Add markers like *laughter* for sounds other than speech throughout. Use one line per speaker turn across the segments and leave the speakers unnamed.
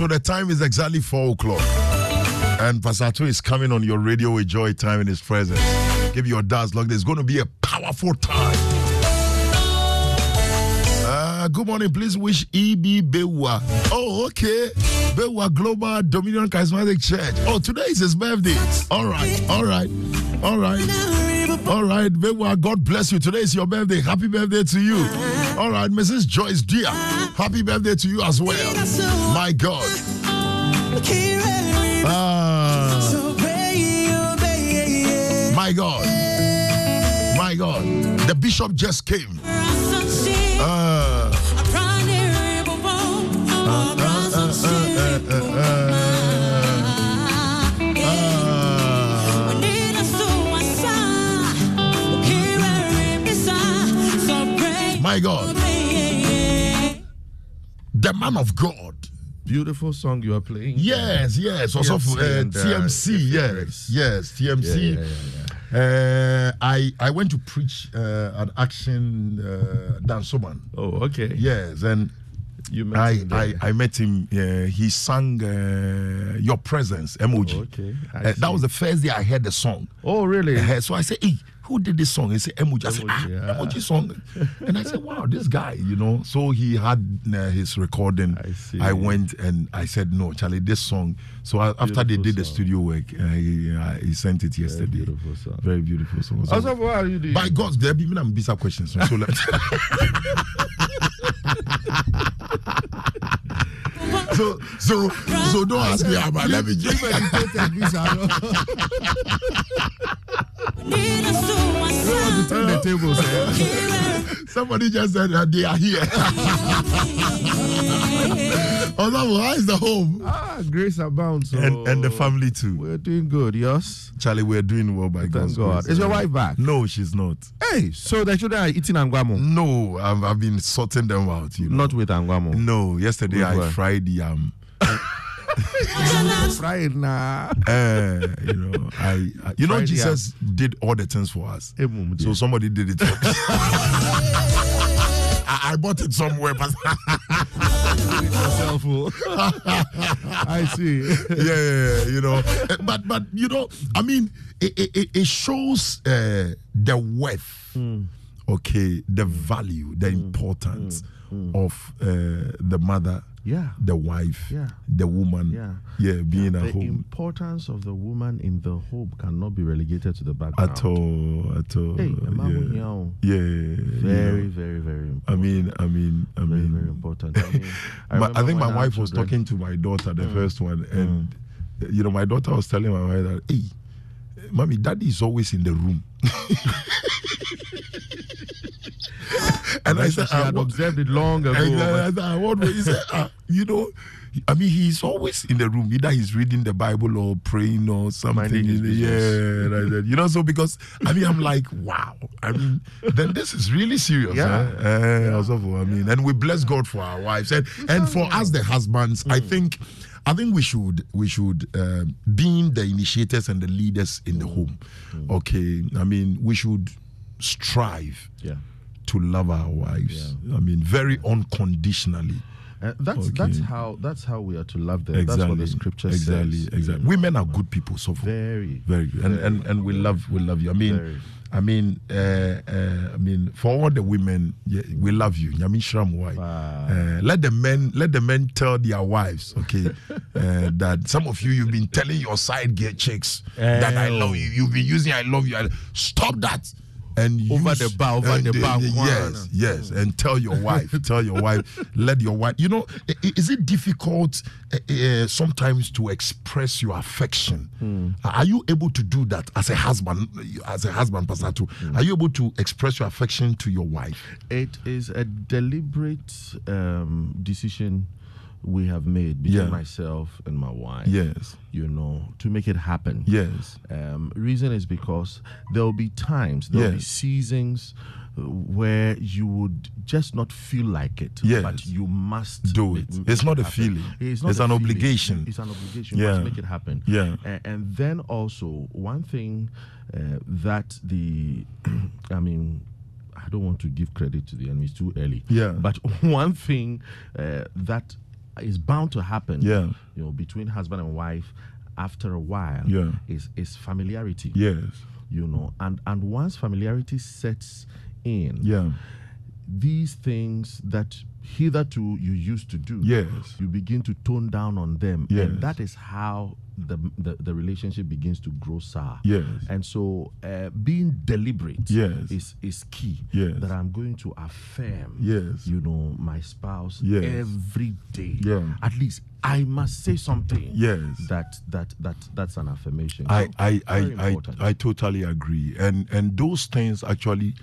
So the time is exactly four o'clock. And Pastor is coming on your radio with joy time in his presence. Give your dads luck. There's going to be a powerful time. Uh, good morning. Please wish EB Bewa. Oh, okay. Bewa Global Dominion Charismatic Church. Oh, today is his birthday. All right, all right, all right. All right, Bewa, God bless you. Today is your birthday. Happy birthday to you. All right, Mrs. Joyce Dear. Happy birthday to you as well. My God. Ah. My God. My God. The bishop just came. Uh, my God. The man of God.
Beautiful song you are playing.
Yes, yes. Also for
TMC and, uh,
TMC. Yes, yes. TMC.
Yeah, yeah, yeah,
Uh, I I went to preach uh, at Action uh, Dansoman.
Oh, okay.
Yes, and
You met
I. I I met him. Uh, he sang uh, "Your Presence" emoji.
Oh, okay.
Uh, that was the first day I heard the song.
Oh, really?
Uh, so I said, "Hey, who did this song?" He said, "Emoji." I said, "Ah,
yeah.
emoji song." *laughs* and I said, "Wow, this guy, you know." So he had uh, his recording.
I see.
went and I said, "No, Charlie, this song." So I, after they did the studio work, uh, he, uh, he sent it yesterday.
Very beautiful song.
Very beautiful song. So-
Also, what are you doing?
by God's there be me na bisa questions. So let *laughs* So so so don't ask me about let me just
the tables. eh?
somebody just said that they are here. Although how is the home?
ah, grace abounds.
And and the family too.
We're doing good, yes?
Charlie, we're doing well by
Thank
God's
God.
grace.
Is your wife back?
No, she's not.
Hey, so the children are eating Anguamo?
No, I've, I've been sorting them out. You know.
Not with Anguamo.
No, yesterday
With
I
what?
fried yam. *laughs*
Fried na.
Uh, you know, I, I you know Jesus did all the things for us.
Eh,
So somebody did it. *laughs* I, I bought it somewhere, but. *laughs*
I see. *laughs*
yeah, yeah, yeah, you know. Uh, But but you know, I mean, it it, it- shows uh, the worth,
Hmm.
okay, the value, the importance of uh, the mother,
Yeah.
the wife,
Yeah.
the woman,
Yeah.
yeah, being
the
at home.
The importance of the woman in the home cannot be relegated to the background.
At all, at all.
Hey,
yeah. Yeah,
Very,
know.
very, very important.
I mean, I mean, I
very,
mean,
very important. I, mean, I,
I think my wife was
children-
talking to my daughter, the mm. first one, and mm. you know, my daughter was telling my wife that, "Hey, mommy, daddy is always in the room." *laughs* and I said,
she
"Ah,
had
what-"
observed it long ago.
And I "Ah, what way?" He said, ah, "You know." I mean, he's always in the room. Either he's reading the Bible or praying or something. Yeah, I said, you know. So because I mean, I'm like, wow. I mean, then this is really serious.
Yeah.
eh? Eh, also for- I mean, and we bless God for our wives and and for us the husbands. I think. I think we should we should uh, being the initiators and the leaders in the home. Okay, I mean we should strive
yeah.
to love our wives. I mean very unconditionally.
Uh, that's
Okay.
that's how that's how we are to love them. That's what the scripture
exactly,
says.
Exactly.
know.
Women are good people, so far.
Very,
very good, and and, and we love we love you. I mean,
Very.
I mean, uh, uh, I mean, for all the women, yeah, we love you. Mo wife.
Wow.
Uh, let the men let the men tell their wives, okay, *laughs* uh, that some of you you've been telling your side gay chicks that I love you. You've been using I love you. I- Stop that. And
Over the bar, over the bar,
Yes, yes, and tell your wife, *laughs* tell your wife, let your wife. You know, is it difficult uh, uh, sometimes to express your affection?
Hmm.
Are you able to do that as a husband? As a husband, Pastor, too,
Hmm.
are you able to express your affection to your wife?
It is a deliberate um, decision we have made between
Yeah.
myself and my wife.
Yes,
You know, to make it happen.
yes,
Um, reason is because there will be times, there will be
Yes.
seasons uh, where you would just not feel like it,
Yes.
but you must
Do it.
make
It's not a feeling.
It's, not
It's
a
an
feeling.
obligation.
It's an obligation. You
Yeah.
must make it happen.
Yeah.
A- and then also one thing uh, that the, *clears throat* I mean, I don't want to give credit to the enemy; it's too early.
Yeah.
But *laughs* one thing uh, that is bound to happen,
Yeah.
you know, between husband and wife after a while,
Yeah.
is is familiarity.
Yes.
You know, and and once familiarity sets in,
Yeah.
these things that hitherto you used to do,
Yes.
you begin to tone down on them,
Yes.
and that is how the, the the relationship begins to grow sour.
Yes.
And so, uh, being deliberate
Yes.
is is key.
Yes.
That I'm going to affirm,
Yes.
you know, my spouse
Yes.
every day.
Yeah.
At least I must say something.
Yes.
That that that that's an affirmation.
I
So,
I I, I. I totally agree, and and those things actually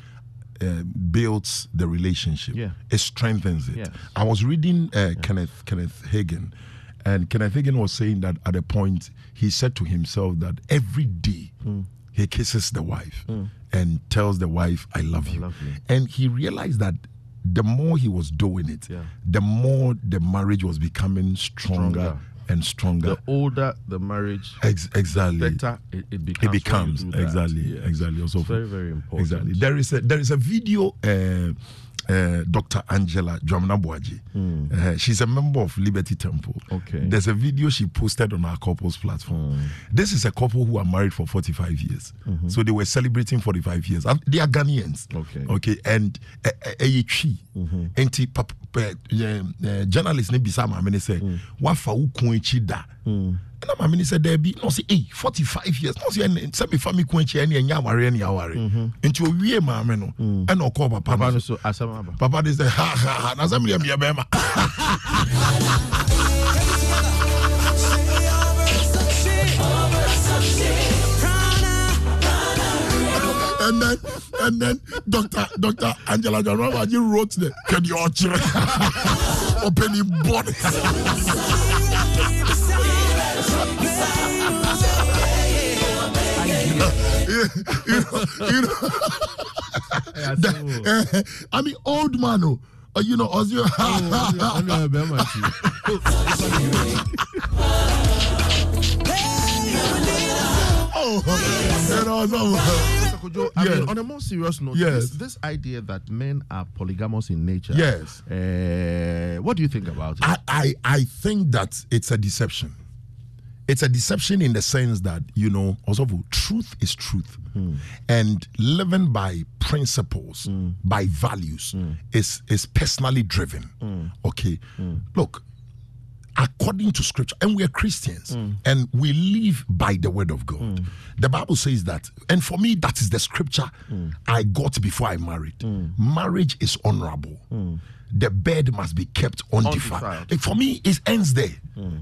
uh, builds the relationship.
Yeah.
It strengthens it.
Yes.
I was reading uh, Kenneth Kenneth Hagin, and Kenneth Hagin was saying that at a point he said to himself that every day
Hmm.
he kisses the wife and tells the wife, "I love you,"
love you.
and he realized that. The more he was doing it,
Yeah.
the more the marriage was becoming stronger,
Stronger.
And stronger.
the older the marriage,
Ex- exactly
better it, it becomes.
it becomes exactly
Yes.
exactly also
very very important.
exactly there is a there is a video uh, uh, Dr. Angela Dwamna Boaji. Uh, she's a member of Liberty Temple.
Okay.
There's a video she posted on our couples platform. This is a couple who are married for 45 years. So they were celebrating 45 years. They are Ghanaians.
Okay.
Okay. And a tree. Enti pap- journalist ne bisa maame ne sɛ mm. wafa wo kun akyi da. Mm. Ɛna maame ne sɛ daabi na ɔsɛ ei 45 years. Na ɔsɛ ɛne- sɛ mefa me kun akyi ɛne ɛnyɛ awareɛ ne aware. Mm-hmm. Nti owie maame no mm. ɛna ɔkɔɔ papa
Papa
no
no
so.
so asɛm aba.
papa de sɛ ha ha ha na sɛ medeɛ meyɛ bɛrima. *laughs* And then and then Dr. Dr. Angela John Ramaji wrote the can *laughs* you open him body. You know, you know. *laughs* The- I mean old man oh, uh, you know as you oh you know
Kojo, I
Yes.
mean, on a more serious note,
Yes.
this, this idea that men are polygamous in nature.
Yes.
Uh, what do you think about it?
I, I I think that it's a deception. It's a deception in the sense that you know, also truth is truth, hmm. and living by principles, hmm. by values, hmm. is is personally driven. Okay, look. According to scripture, and we are Christians mm. and we live by the word of God. Mm. The Bible says that, and for me, that is the scripture mm. I got before I married. Marriage is honorable the bed must be kept undefiled.
Undefiled.
For me, it ends there.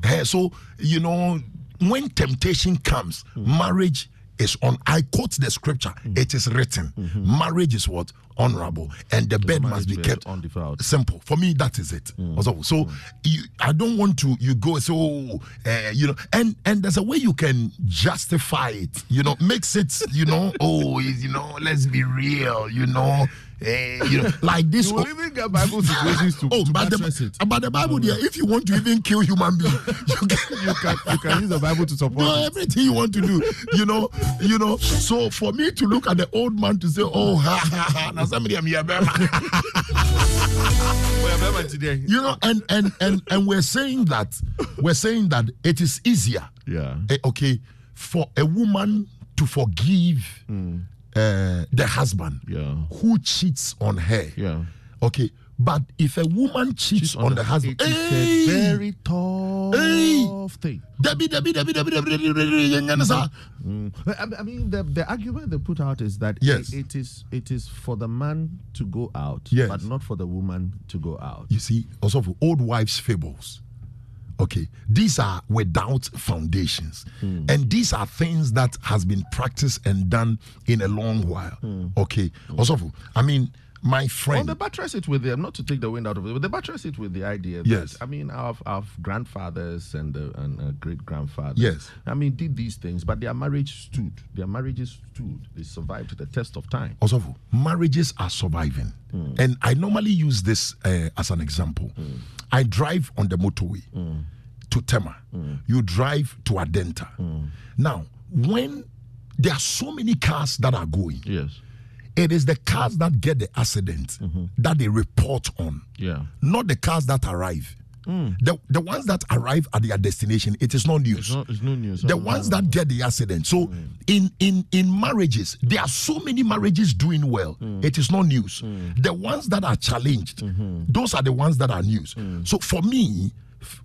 Eh, so, you know, when temptation comes, marriage is on. I quote the scripture, it is written, mm-hmm. marriage is what? Honorable. And the bed must be kept
undefiled.
Simple. For me, that is it. Also, So, you, I don't want to, you go, so, uh, you know, and, and there's a way you can justify it, you know, makes it, you know, *laughs* oh, you know, let's be real, you know. Eh, you know, like this.
You will even get Bible situations to, *laughs*
Oh,
to
but the,
it.
but the Bible there, if you want to even kill human being, *laughs* you can,
You can, you can use the Bible to support
do everything you want to do. You know, you know. So for me to look at the old man to say, "Oh, ha ha ha," somebody am here, Bema." you know, and and and and we're saying that we're saying that it is easier,
Yeah.
eh, okay, for a woman to forgive uh, the husband
Yeah.
who cheats on her.
Yeah.
Okay, but if a woman cheats, on, on the husband, hey,
very tough
hey,
thing. I mean, the, the argument they put out is that
yes.
it, it is it is for the man to go out,
yes.
but not for the woman to go out.
You see, also for old wives' fables. Okay, these are without foundations, mm. and these are things that has been practiced and done in a long while. Mm. Okay, mm. also, I mean my
Well,
friend.
they buttress it with the not to take the wind out of it, but they buttress it with the idea. That,
Yes.
I mean, our, our grandfathers and uh, and uh, great grandfathers.
Yes.
I mean, did these things, but their marriage stood. Their marriages stood. They survived to the test of time.
also, marriages are surviving. And I normally use this uh, as an example. I drive on the motorway to Tema. You drive to Adenta. Now, when there are so many cars that are going,
Yes.
It is the cars that get the accident mm-hmm. that they report on,
Yeah.
not the cars that arrive. Mm. The, the ones that arrive at their destination, it is not news.
It's, not, it's no news.
the ones that get the accident. So mm. in in in marriages, there are so many marriages doing well. Mm. It is not news. The ones that are challenged, mm-hmm. those are the ones that are news. So for me,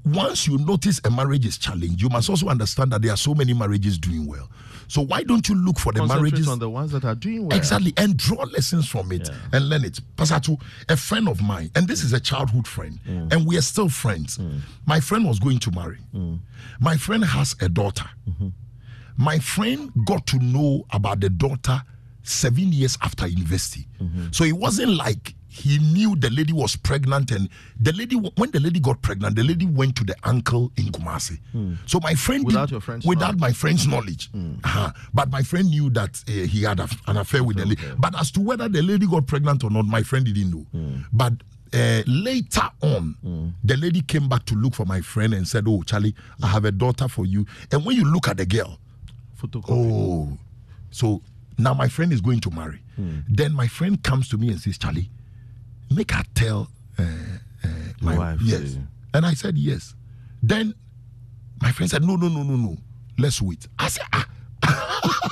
once you notice a marriage is challenged, you must also understand that there are so many marriages doing well. So why don't you look for the marriages
on the ones that are doing well.
Exactly, and draw lessons from it and learn it. Pastor, to a friend of mine, and this is a childhood friend, mm. and we are still friends. Mm. My friend was going to marry. Mm. My friend has a daughter. Mm-hmm. My friend got to know about the daughter seven years after university. Mm-hmm. So it wasn't like he knew the lady was pregnant, and the lady, when the lady got pregnant, the lady went to the uncle in Kumasi. So my friend,
Without
did-
your friend's
without my friend's knowledge, Uh-huh. but my friend knew that uh, he had a, an affair with the lady. But as to whether the lady got pregnant or not, my friend didn't know. But uh, later on, the lady came back to look for my friend and said, "Oh, Charlie, I have a daughter for you." And when you look at the girl,
Photocopy.
oh, so now my friend is going to marry. Then my friend comes to me and says, "Charlie, make her tell uh, uh, my
wife,
yes."
yeah.
And I said yes. Then my friend said, "No, no, no, no, no. Let's wait." I said, "Ah." *laughs*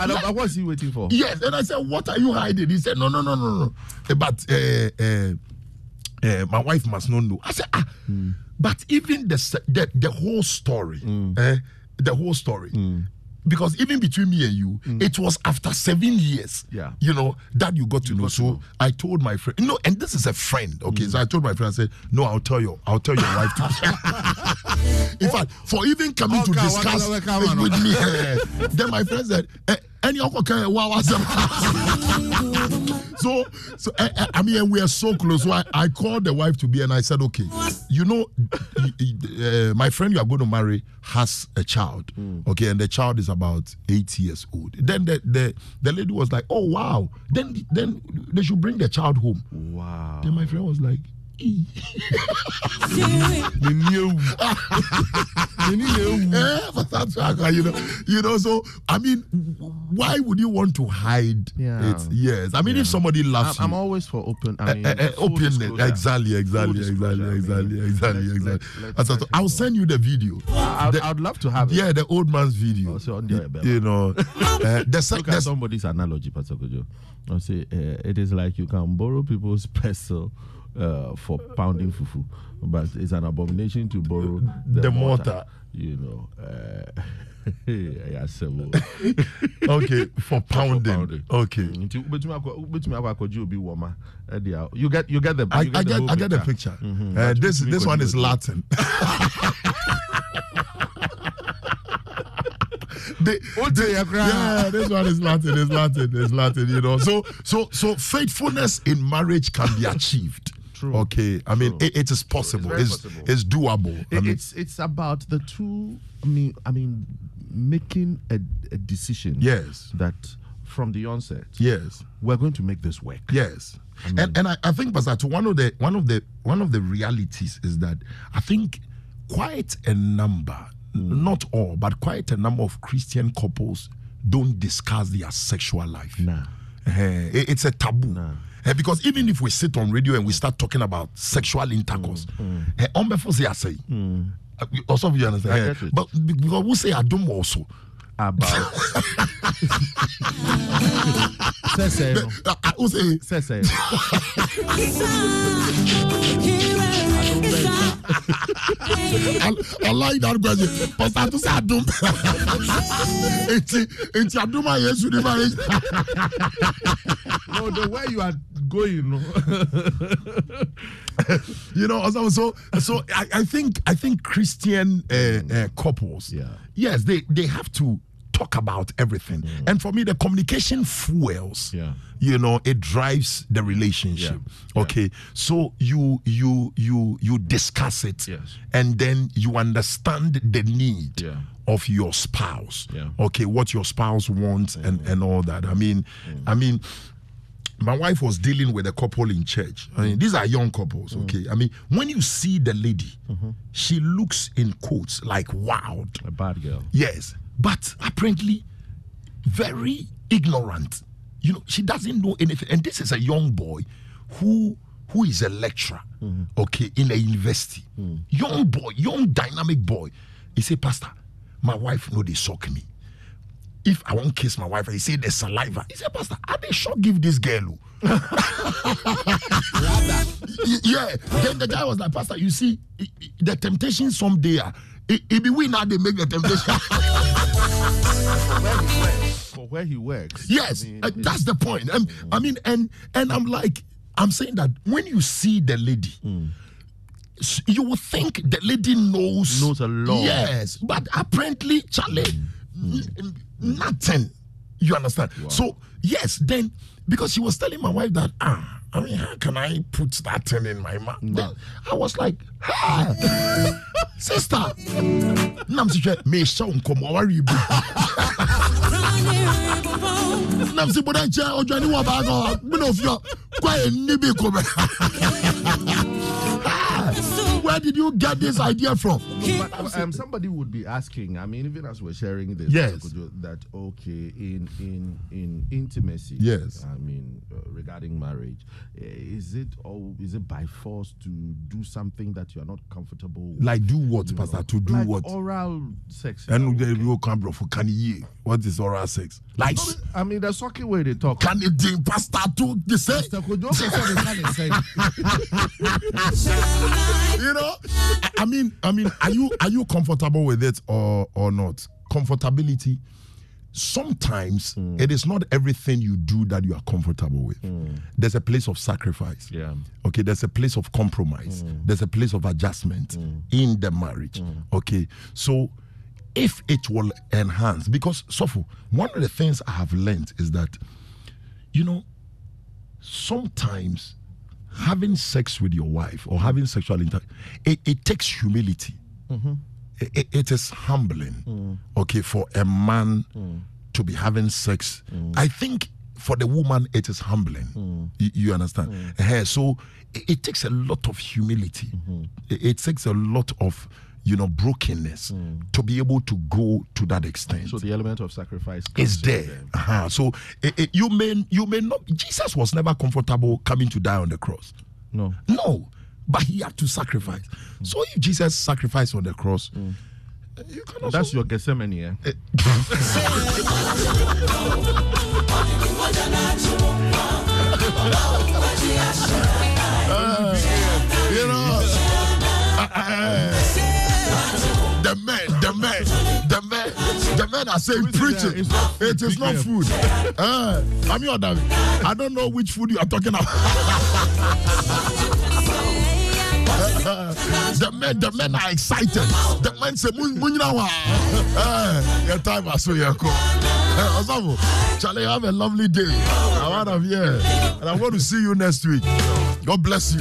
And uh, what's he waiting for?
Yes, and I said, "What are you hiding?" He said, "No, no, no, no, no." But uh, uh, uh, my wife must not know. I said, "Ah." But even the the, the whole story, eh, the whole story. Because even between me and you, it was after seven years,
Yeah.
you know, that you got to know.
got to
so
know.
I told my friend, no, and this is a friend, okay. So I told my friend, I said, no, I'll tell you, I'll tell your wife to. *laughs* In fact, for even coming to discuss
okay, okay, okay,
with me, *laughs* then my friend said, eh, any uncle can wow, so so eh, eh, I mean we are so close. So I, I called the wife to be and I said, okay, you know, uh, my friend you are going to marry has a child, okay, and the child is about eight years old. Then the the, the lady was like, oh wow, then then they should bring the child home.
Wow.
Then my friend was like. "Eh." Eh, but that's how- you know, you know. So I mean, why would you want to hide
Yeah.
it? Yes, I mean, if somebody
I'm,
loves
I'm always for open. I
uh,
mean,
uh, uh,
full
open exactly, exactly, exactly,
I
exactly,
mean,
exactly,
let's-
exactly.
let's- let's
I
let
thought-
it
I'll send you the video.
I'd,
The-
I'd love to have it.
yeah, the old man's video.
Oh, so on
you know, uh, *laughs* the sec-
Look at somebody's analogy, Pastor Kojo. I say uh, it is like you can borrow people's *laughs* pestle uh, for pounding fufu, but it's an abomination to borrow the,
The
mortar.
mortar.
You know. Uh, *laughs* *laughs*
okay for pounding.
pounding.
Okay,
Nti wobɛtumi akɔ- wobɛtumi akɔ akɔgye obi wɔ ma ɛde a- you get you get the
I,
you
I get
whole
I get the picture.
Mhm.
Uh, this this one is. Latin. *laughs* They- they- yeah, this one is Latin. It's Latin. It's Latin. You know, so so so faithfulness in marriage can be achieved.
True.
Okay, I mean it, it is possible.
very
It's
possible.
it's doable. I mean,
it's it's about the two. I mean, I mean, making a, a decision.
yes,
That from the onset,
yes.
we're going to make this work.
Yes. and and I, I think Pastor, to one of the one of the one of the realities is that I think quite a number, mm. not all, but quite a number of Christian couples don't discuss their sexual life.
Nah.
Eh, it- it's a taboo.
Nah.
Eh, because even if we sit on radio and we start talking about sexual intercourse, eh, on before say I say, uh, also you understand,
I
eh,
get it.
but because we say I don't also.
About. Sese, no.
Uh, I will say
Sese.
I, I like that question. Pastor to say adum. Enti enti adum a Yesu ni marriage.
No, the way you are going.
You know, so so, so I, I think I think Christian uh, uh, couples,
Yeah.
yes, they they have to talk about everything. And for me, the communication fuels.
Yeah.
You know, it drives the relationship.
Yeah. Yeah.
Okay. So you you you you discuss it
Yes.
and then you understand the need
Yeah.
of your spouse.
Yeah.
Okay, what your spouse wants and and all that. I mean,
Mm.
I mean my wife was dealing with a couple in church. I mean, these are young couples,
Mm.
okay? I mean, when you see the lady,
Mm-hmm.
she looks in quotes like wild.
A bad girl.
Yes, but apparently very ignorant. You know, she doesn't know anything. And this is a young boy who who is a lecturer, okay, in a university. Young boy, young dynamic boy. He say, Pastor, my wife know they suck me. If I won't kiss my wife, he say the saliva. He said, Pastor, I they shock give this girl. oh." *laughs* *laughs* Yeah. Then the guy was like, Pastor, you see, the temptation someday, ah, it, it be we now they make the temptation.
For where he works.
yes,
I mean,
uh, that's the point. Um, I mean, and and I'm like, I'm saying that when you see the lady, s- you will think the lady knows
Knows a lot.
Yes, but apparently, Charlie, n- n- nothing. You understand? So yes, then because she was telling my wife that ah. I mean, how can I put that thing in my mouth? Then I was like, hey, *laughs* sister. Nam si hwɛ, me hyɛ wo nkɔmmɔ, you be. nam si boda nkyɛn ɔdwane wɔ baaka mena ofia kwaɛ nni bi kɔmɛ where did you get this idea from
But, um, somebody would be asking. I mean, even as we're sharing this,
Yes.
That okay, in in in intimacy,
Yes.
I mean, uh, regarding marriage, eh, is it or is it by force to do something that you are not comfortable? with?
like do what
You
pastor
know,
to do
like
what
Oral sex.
and
okay.
the real come bro for can you what is oral sex like
I mean, the sucking way they talk.
can it do pastor to the say
Mr. Kojo said they can't say. *laughs*
you know? I- i mean i mean are you are you comfortable with it or or not? Comfortability. Sometimes hmm. it is not everything you do that you are comfortable with. Hmm. There's a place of sacrifice.
Yeah.
okay there's a place of compromise. Hmm. There's a place of adjustment in the marriage. Okay so if it will enhance because Sofo, one of the things i have learned is that you know sometimes having sex with your wife or having sexual inter it, it takes humility. Mm-hmm. It, it- it is humbling mm. okay for a man mm. to be having sex. Mm. I think for the woman it is humbling. You, you understand? Eh, so it, it takes a lot of humility. Mm-hmm. It, it takes a lot of you know brokenness hmm. to be able to go to that extent
So the element of sacrifice
is there. Uh-huh. So it, it- you may you may not. Jesus was never comfortable coming to die on the cross.
No.
No, but he had to sacrifice. Hmm. So if Jesus sacrificed on the cross, hmm. eh, you can also.
That's your Gethsemane, yeah?
you know. The men, the men, the men, the men are saying preaching.
It's not food.
It is not food. Uh, I'm your David. I don't know which food you are talking about. *laughs* the men, the men are excited. The men say, "Mun- mun nyina wa." Eh, Your time is so your call. Osavo, Charlie, have a lovely day. I'm out of here, and I'm going to see you next week. God bless you.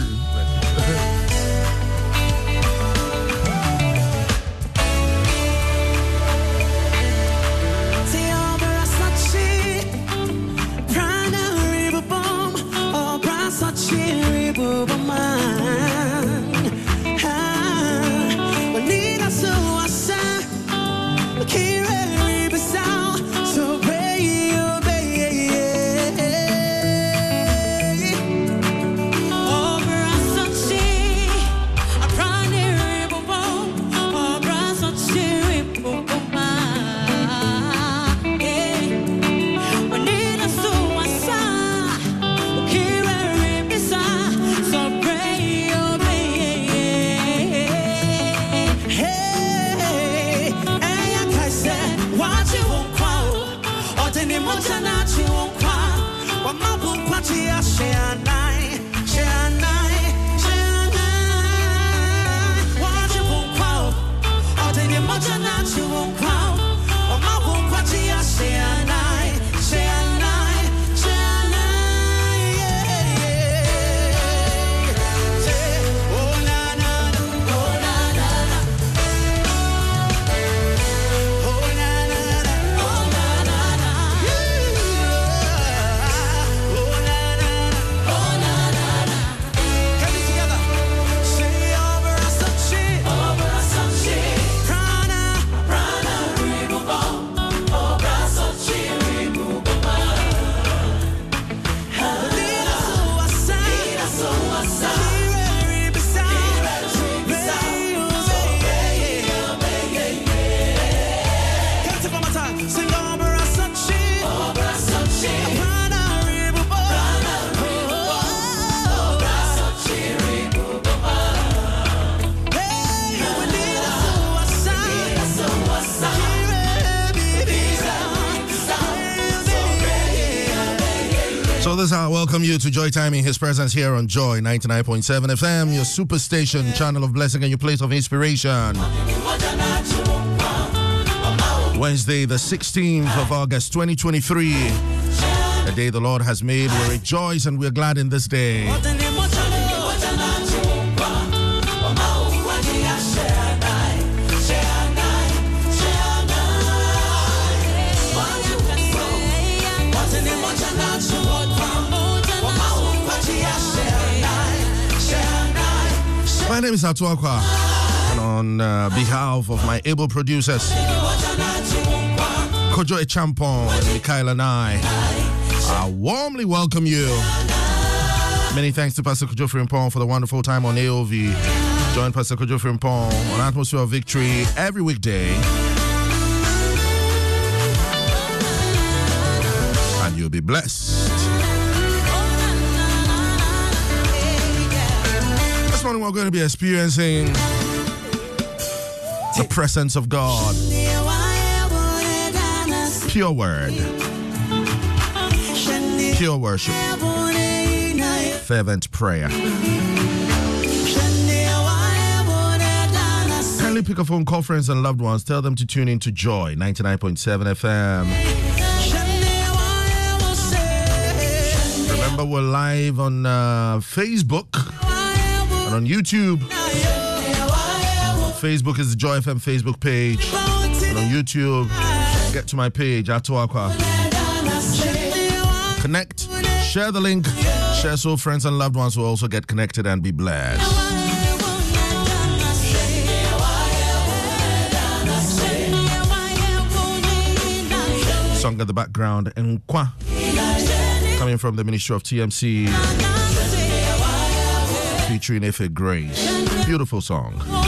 How I welcome you to Joy Time in His presence here on Joy 99.7 FM, your superstation, channel of blessing and your place of inspiration. Wednesday, the 16th of August, 2023. a day the Lord has made. We rejoice and we're glad in this day. My name is Atuakwa, and on uh, behalf of my able producers, Kojo Echampon, and Mikhail and I, I warmly welcome you. Many thanks to Pastor Kojo Frimpong for the wonderful time on AOV. Join Pastor Kojo Frimpong on Atmosphere of Victory every weekday. And you'll be blessed. We're going to be experiencing the presence of God. Pure word, pure worship, fervent prayer. Kindly pick a phone, call friends and loved ones. Tell them to tune in to Joy 99.7 FM. Remember, we're live on uh, Facebook and on YouTube. On Facebook is the Joy FM Facebook page. And on YouTube, get to my page, Atuakwa. Connect, share the link, share so friends and loved ones will also get connected and be blessed. Song at the background, Nkwa, coming from the Ministry of TMC, featuring Ife Grace. Beautiful song.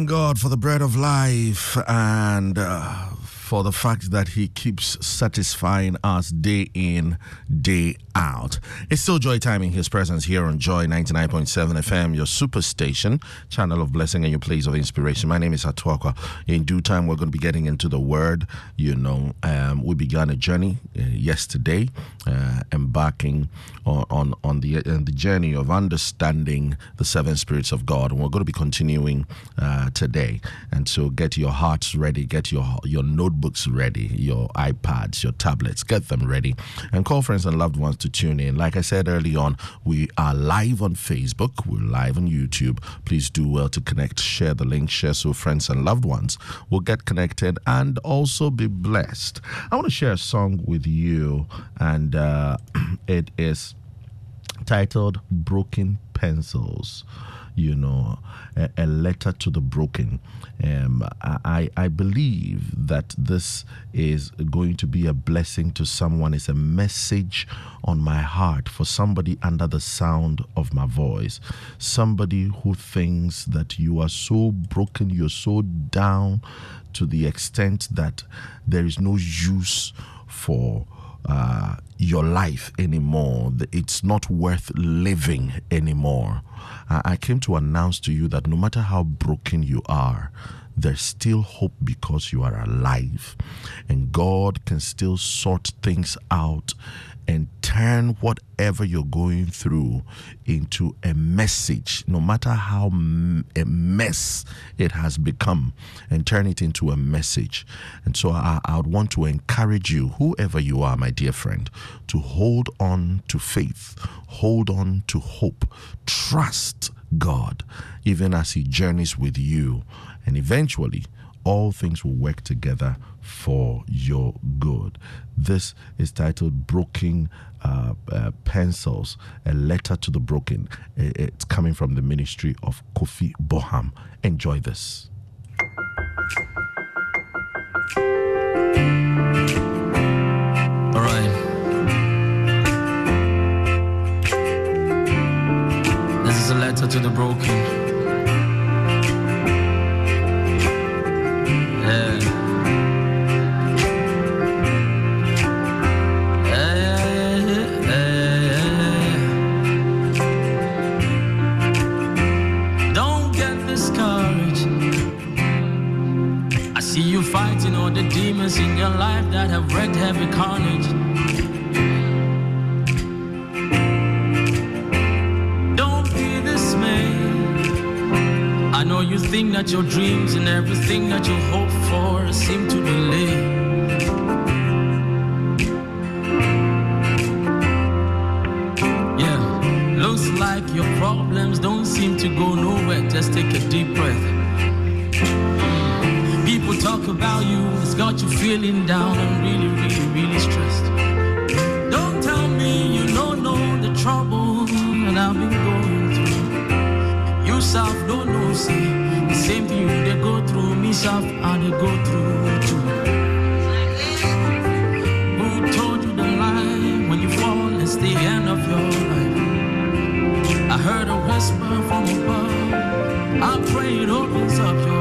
Thank God for the bread of life and uh, for the fact that He keeps satisfying us day in, day out. It's still joy time in His presence here on Joy 99.7 FM, your superstation, channel of blessing and your place of inspiration. My name is Atuakwa. In due time, we're going to be getting into the Word. You know, um, we began a journey uh, yesterday, uh, embarking on, on, on the, uh, the journey of understanding the seven spirits of God. And we're going to be continuing uh, today. And so get your hearts ready, get your, your notebooks ready, your iPads, your tablets, get them ready, and call friends and loved ones to tune in. Like I said early on, we are live on Facebook, we're live on YouTube. Please do well to connect, share the link, share so friends and loved ones will get connected and also be blessed. I want to share a song with you, and uh, *clears throat* it is titled Broken Pencils. You know, a, a letter to the broken. Um, I, I believe that this is going to be a blessing to someone. It's a message on my heart for somebody under the sound of my voice. Somebody who thinks that you are so broken, you're so down to the extent that there is no use for uh, your life anymore. It's not worth living anymore. I came to announce to you that no matter how broken you are, there's still hope because you are alive. And God can still sort things out and turn whatever you're going through into a message, no matter how a mess it has become, and turn it into a message. And so I, I would want to encourage you, whoever you are, my dear friend, to hold on to faith, hold on to hope, trust God, even as He journeys with you, and eventually all things will work together for your good. This is titled Broken uh, uh, Pencils, a letter to the broken. It's coming from the ministry of Kofi Boham. Enjoy this.
All right. This is a letter to the broken. In your life that have wreaked heavy carnage. Don't be dismayed. I know you think that your dreams and everything that you hope for seem to delay. Yeah, looks like your problems don't seem to go nowhere. Just take a deep breath talk about you, it's got you feeling down and really, really, really stressed. Don't tell me you don't know the trouble that I've been going through. You self don't know, see, the same thing they go through, me self, and they go through too. Who told you the lie when you fall, it's the end of your life? I heard a whisper from above, I pray it opens up your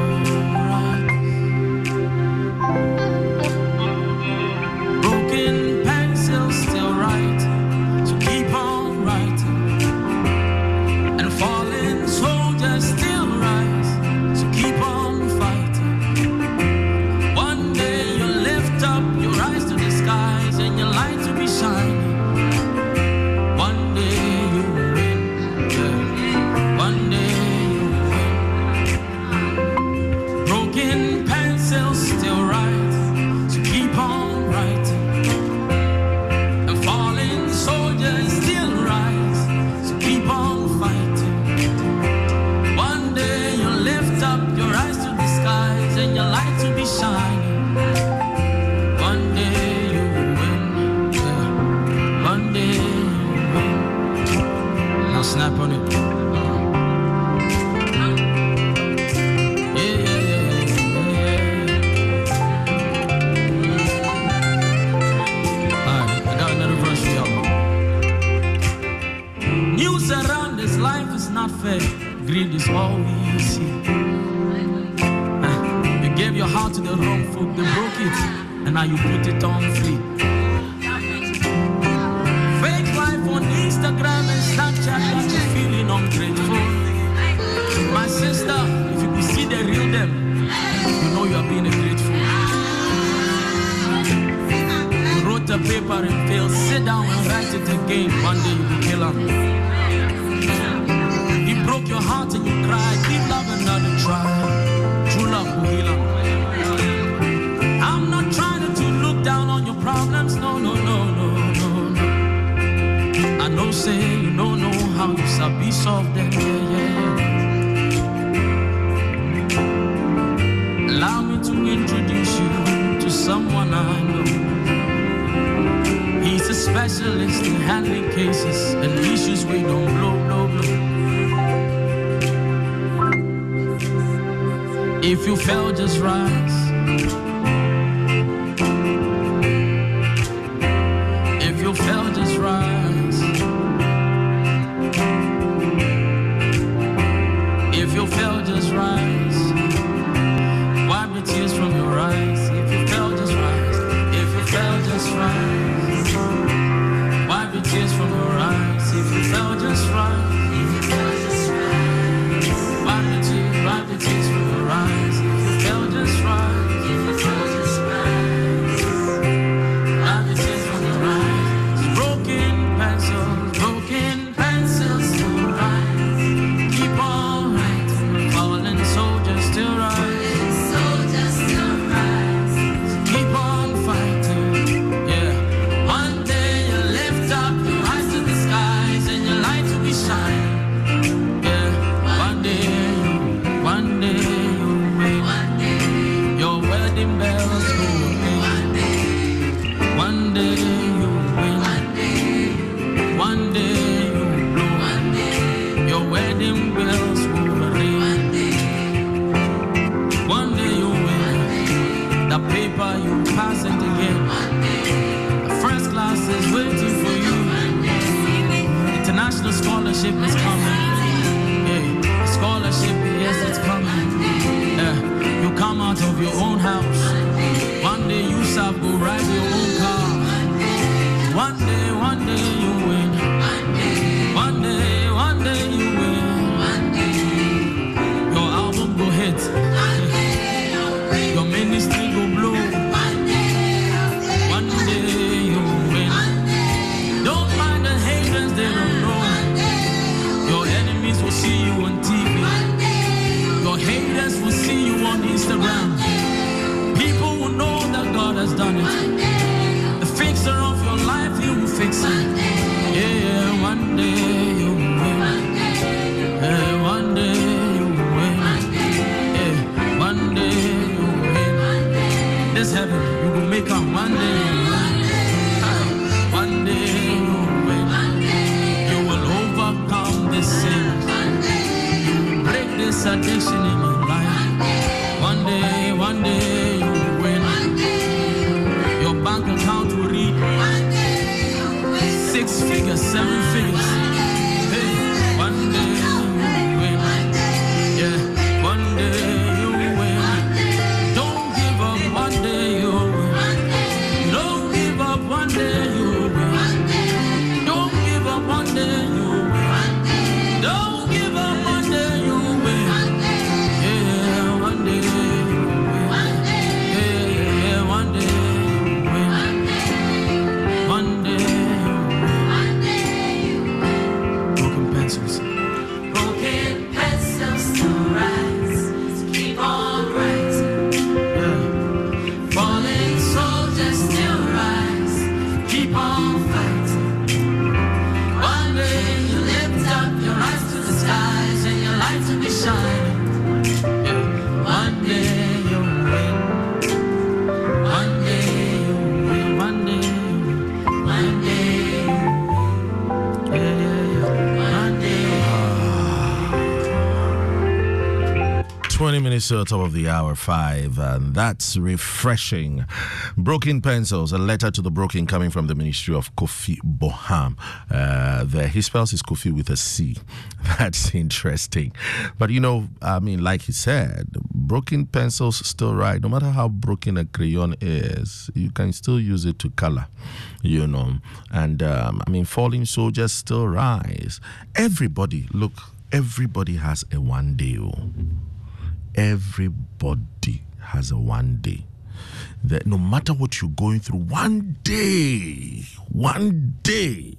The paper you pass it again. The first class is waiting for you. International scholarship is coming. Yeah, scholarship, yes, it's coming. Yeah, you come out of your own house. One day you shall go ride your own car. One day, one day you on People will know that God has done it. The fixer of your life, He will fix it. Yeah, one day you win. Yeah, one day you win. Yeah, one day you win. This heaven, you will make one day. you win. One day you win. You will overcome this sin. You will break this addiction one day you will. Your bank account will read six figures, seven figures.
20 minutes to the top of the hour, five, and that's refreshing. Broken Pencils, a letter to the broken coming from the ministry of Kofi Boham. Uh, there, he spells his Kofi with a C. *laughs* That's interesting. But you know, I mean, like he said, broken pencils still write. No matter how broken a crayon is, you can still use it to color, you know. And um, I mean, falling soldiers still rise. Everybody, look, everybody has a one day. Everybody has a one day. That no matter what you're going through, one day, one day,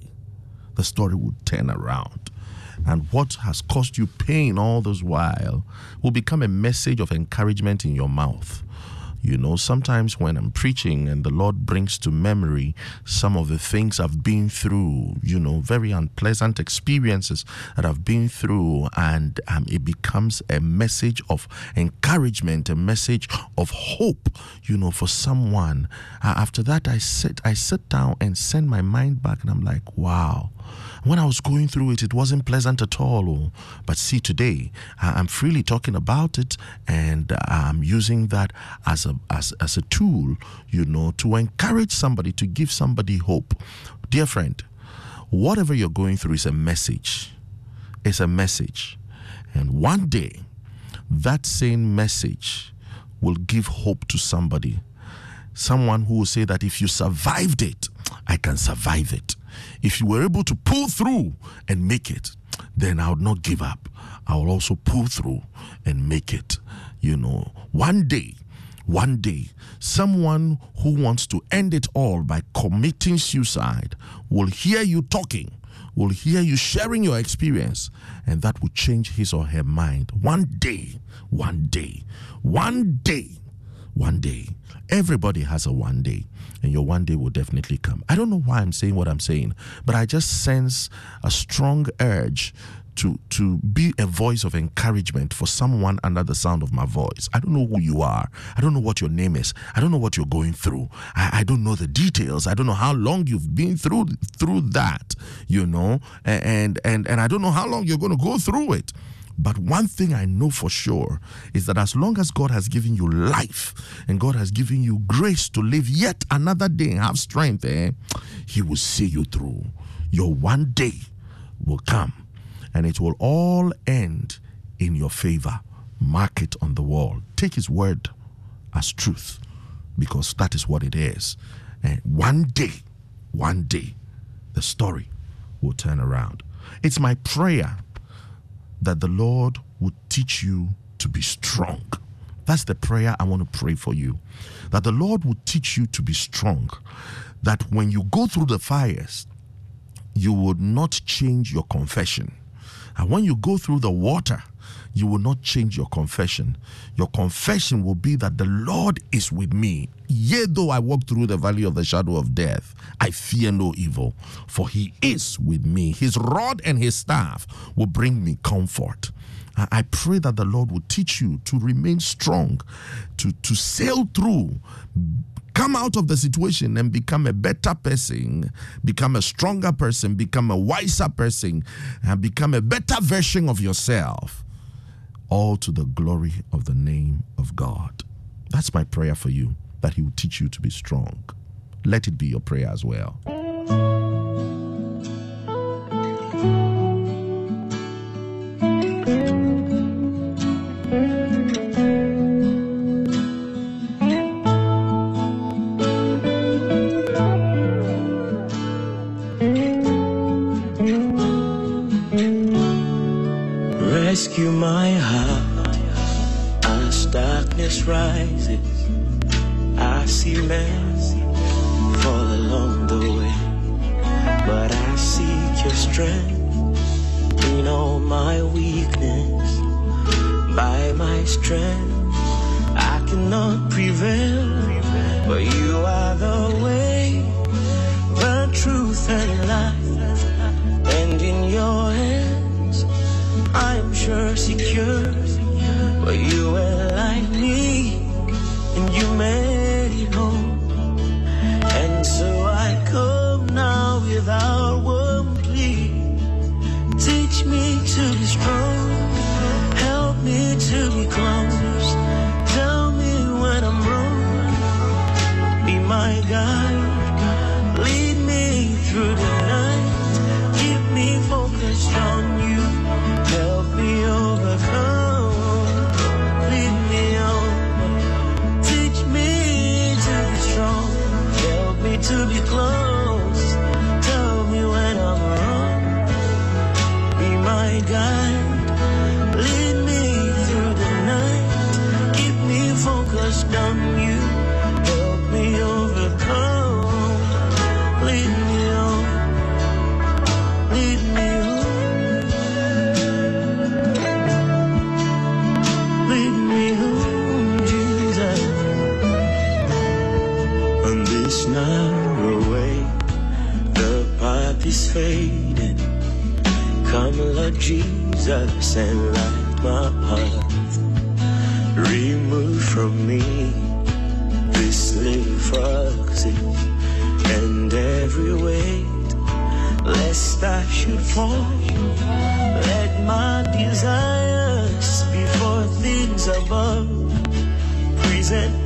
the story will turn around. And what has caused you pain all this while will become a message of encouragement in your mouth. You know, sometimes when I'm preaching and the Lord brings to memory some of the things I've been through, you know, very unpleasant experiences that I've been through, and um, it becomes a message of encouragement, a message of hope, you know, for someone. Uh, after that, I sit, I sit down and send my mind back, and I'm like, wow. When I was going through it, it wasn't pleasant at all. oh. But see, today I'm freely talking about it, and I'm using that as a as, as a tool, you know, to encourage somebody, to give somebody hope. Dear friend, whatever you're going through is a message. It's a message, and one day, that same message will give hope to somebody someone who will say that if you survived it, I can survive it. If you were able to pull through and make it, then I would not give up. I will also pull through and make it. You know, one day, one day, someone who wants to end it all by committing suicide will hear you talking, will hear you sharing your experience, and that will change his or her mind. One day, one day, one day one day. Everybody has a one day, and your one day will definitely come. I don't know why I'm saying what I'm saying, but I just sense a strong urge to to be a voice of encouragement for someone under the sound of my voice. I don't know who you are. I don't know what your name is. I don't know what you're going through. I, I don't know the details. I don't know how long you've been through through that, you know, and and and I don't know how long you're going to go through it. But one thing I know for sure is that as long as God has given you life and God has given you grace to live yet another day and have strength, eh, He will see you through. Your one day will come and it will all end in your favor. Mark it on the wall. Take His word as truth because that is what it is. And one day, one day, the story will turn around. It's my prayer that the Lord would teach you to be strong. That's the prayer I want to pray for you. That the Lord would teach you to be strong. That when you go through the fires, you would not change your confession. And when you go through the water, you will not change your confession. Your confession will be that the Lord is with me. Yea, though I walk through the valley of the shadow of death, I fear no evil, for he is with me. His rod and his staff will bring me comfort. I pray that the Lord will teach you to remain strong, to, to sail through, come out of the situation and become a better person, become a stronger person, become a wiser person, and become a better version of yourself, all to the glory of the name of God. That's my prayer for you, that He will teach you to be strong. Let it be your prayer as well.
Rescue my heart rises. I see men fall along the way, but I seek your strength in all my weakness. By my strength, I cannot prevail, but you are the way, the truth and life, and in your hands. I'm sure secure, but you were like me, you made Jesus and light my heart. Remove from me this foxy and every weight, lest I should fall. Let my desires before things above present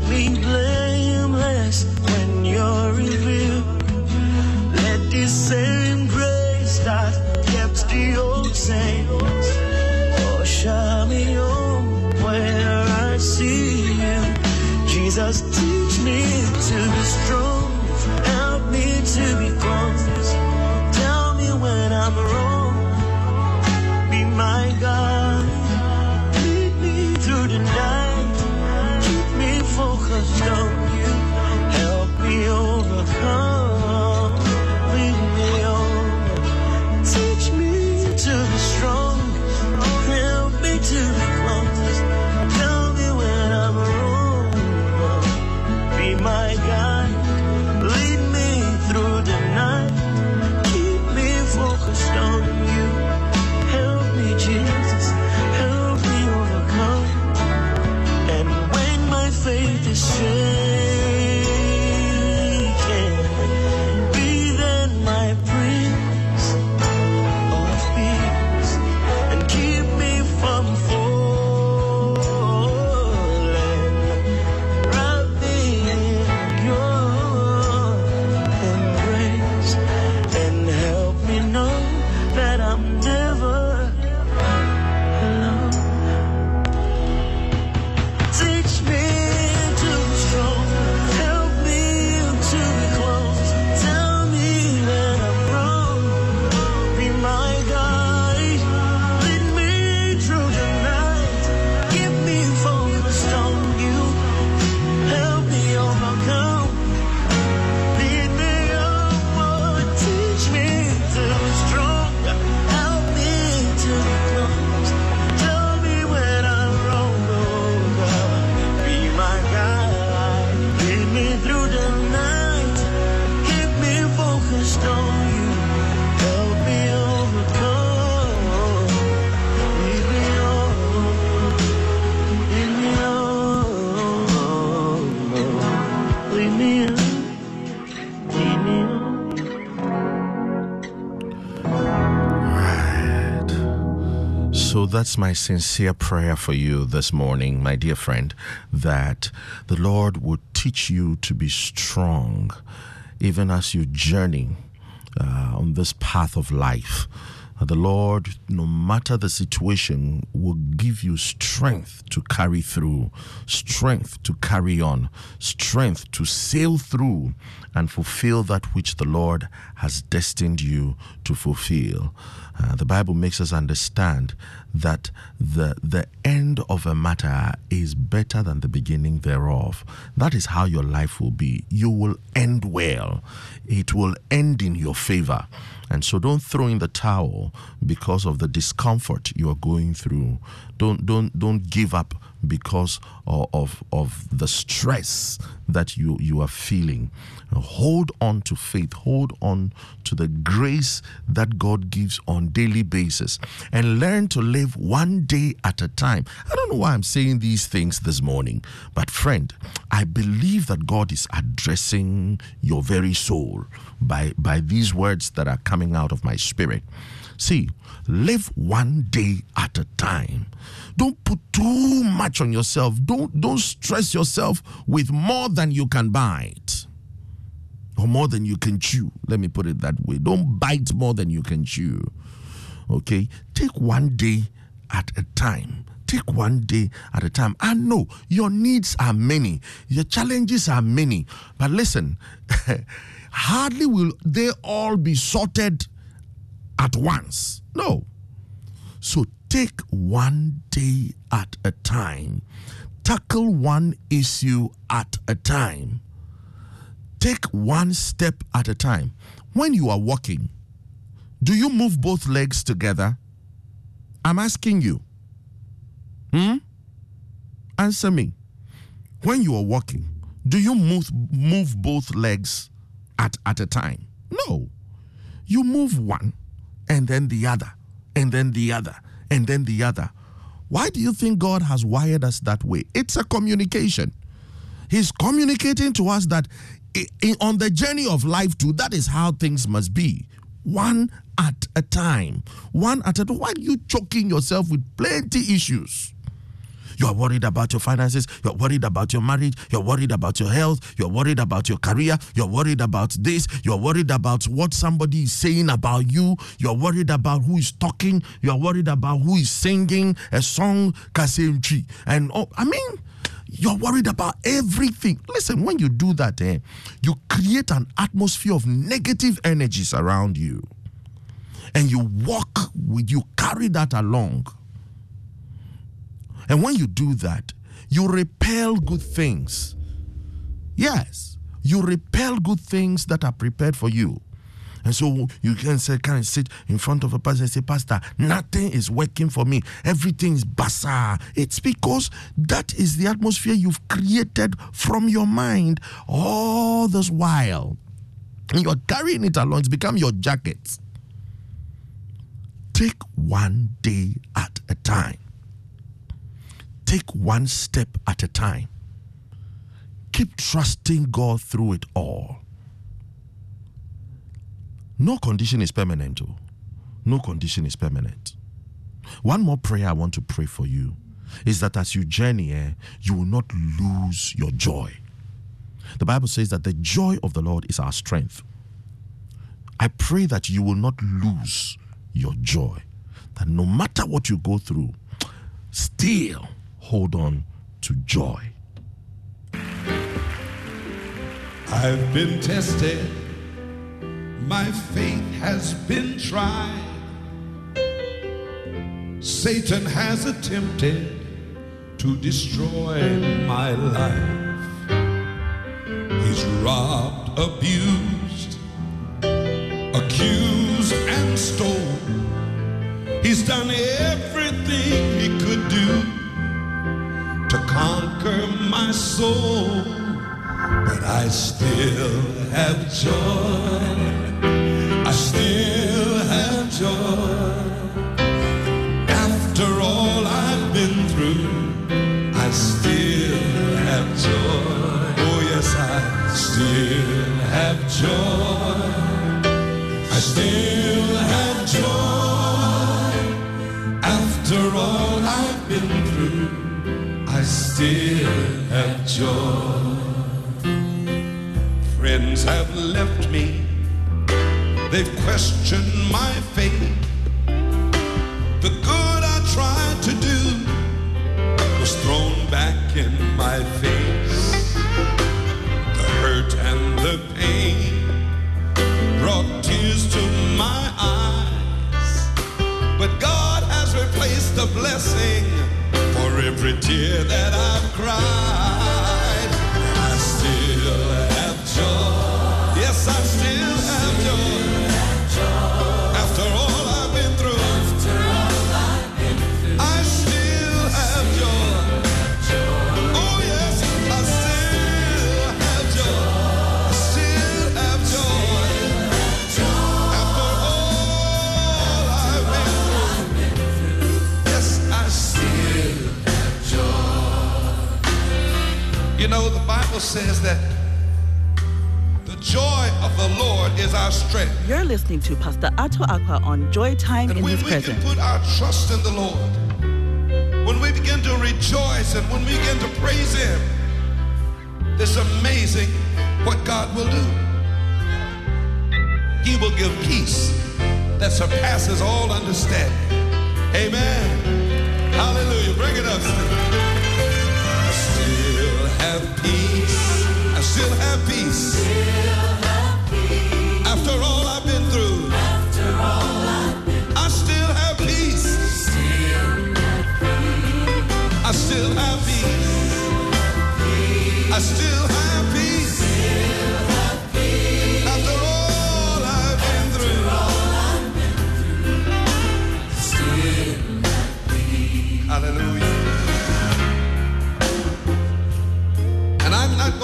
that's my sincere prayer for you this morning, my dear friend, that the Lord would teach you to be strong even as you journey uh, on this path of life. The Lord, no matter the situation, will give you strength to carry through, strength to carry on, strength to sail through and fulfill that which the Lord has destined you to fulfill. Uh, the Bible makes us understand that the the end of a matter is better than the beginning thereof. That is how your life will be. You will end well. It will end in your favor. And so don't throw in the towel because of the discomfort you are going through. Don't don't don't give up because of of, of the stress that you you are feeling. Hold on to faith. Hold on to the grace that God gives on daily basis and learn to live one day at a time. I don't know why I'm saying these things this morning, but friend, I believe that God is addressing your very soul by by these words that are coming out of my spirit. See, live one day at a time. Don't put too much on yourself. Don't don't stress yourself with more than you can bite. Or more than you can chew. Let me put it that way. Don't bite more than you can chew. Okay? Take one day at a time. Take one day at a time. I know your needs are many, your challenges are many. But listen, *laughs* hardly will they all be sorted at once. No. So take one day at a time. Tackle one issue at a time. Take one step at a time. When you are walking, do you move both legs together? I'm asking you. Hmm? Answer me. When you are walking, do you move move both legs at, at a time? No. You move one and then the other and then the other, and then the other. Why do you think God has wired us that way? It's a communication. He's communicating to us that on the journey of life, too, that is how things must be. One at a time. One at a time. Why are you choking yourself with plenty issues? You are worried about your finances. You're worried about your marriage. You're worried about your health. You're worried about your career. You're worried about this. You're worried about what somebody is saying about you. You're worried about who is talking. You're worried about who is singing a song, Kasemchi. And oh, I mean, you're worried about everything. Listen, when you do that, eh, you create an atmosphere of negative energies around you. And you walk with, you carry that along. And when you do that, you repel good things. Yes, you repel good things that are prepared for you. And so you can say, of sit in front of a pastor and say, Pastor, nothing is working for me. Everything is bizarre. It's because that is the atmosphere you've created from your mind all this while. And you're carrying it along. It's become your jacket. Take one day at a time take one step at a time. Keep trusting God through it all. No condition is permanent. oh. No condition is permanent. One more prayer I want to pray for you is that as you journey, eh, you will not lose your joy. The Bible says that the joy of the Lord is our strength. I pray that you will not lose your joy. That no matter what you go through, still hold on to joy.
I've been tested, my faith has been tried. Satan has attempted to destroy my life. He's robbed, abused, accused, and stole. He's done everything he could do to conquer my soul. But I still have joy. I still have joy. After all I've been through, I still have joy. Oh, yes, I still have joy. Still have joy. Friends have left me, they've questioned my faith. The good I tried to do was thrown back in my face. The hurt and the pain brought tears to my eyes. But God has replaced the blessing every tear that I've cried. You know, the Bible says that the joy of the Lord is our strength.
You're listening to Pastor Ato Aqua on Joy Time
And
in
when
His
we can
Presence.
put our trust in the Lord, when we begin to rejoice and when we begin to praise Him, it's amazing what God will do. He will give peace that surpasses all understanding. Amen. Hallelujah. Bring it up. Have peace. I still have peace.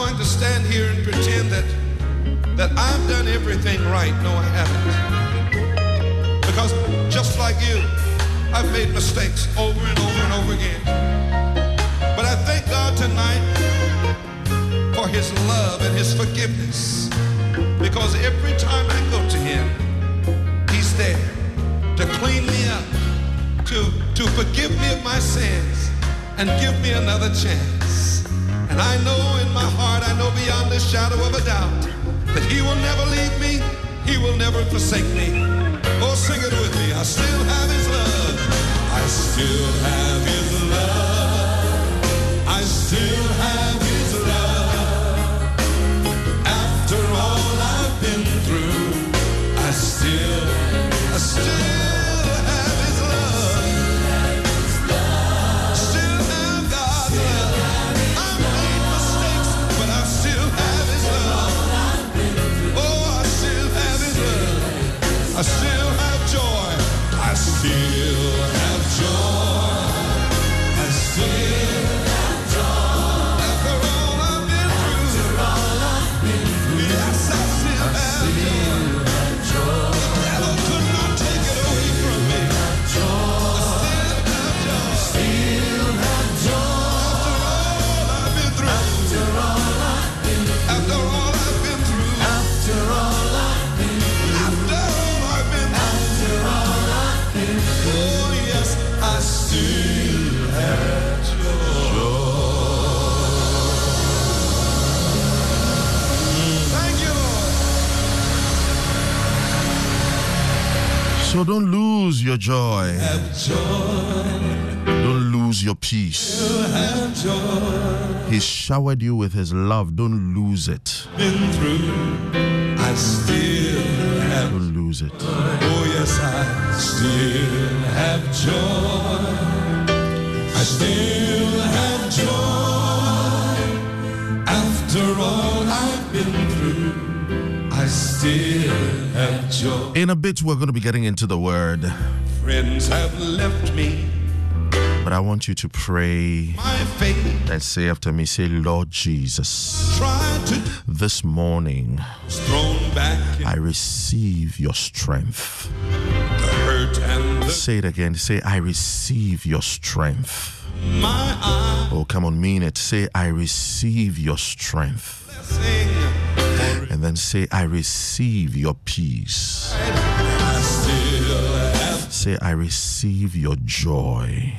Going to stand here and pretend that that I've done everything right. No, I haven't. Because just like you. I've made mistakes over and over and over again. But I thank God tonight for his love and his forgiveness. Because every time I go to him, he's there to clean me up, to, to forgive me of my sins, and give me another chance. And I know in my heart, I know beyond a shadow of a doubt that he will never leave me, he will never forsake me. Oh, sing it with me. I still have his love. I still have his love. I still
So don't lose your joy.
Joy.
Don't lose your peace. He showered you with his love. Don't lose it.
Been through. I still have
Don't lose it.
Oh, yes, I still have joy. I still have joy. After all I've been through, I still.
In a bit, we're going to be getting into the word,
Friends have left me.
but I want you to pray and say after me, say, Lord Jesus, this morning I receive your strength.
the hurt and the
Say it again. Say, I receive your strength. Oh, come on, mean it. Say, I receive your strength.
blessing.
And then say, I receive your peace.
I
Say, I receive your joy.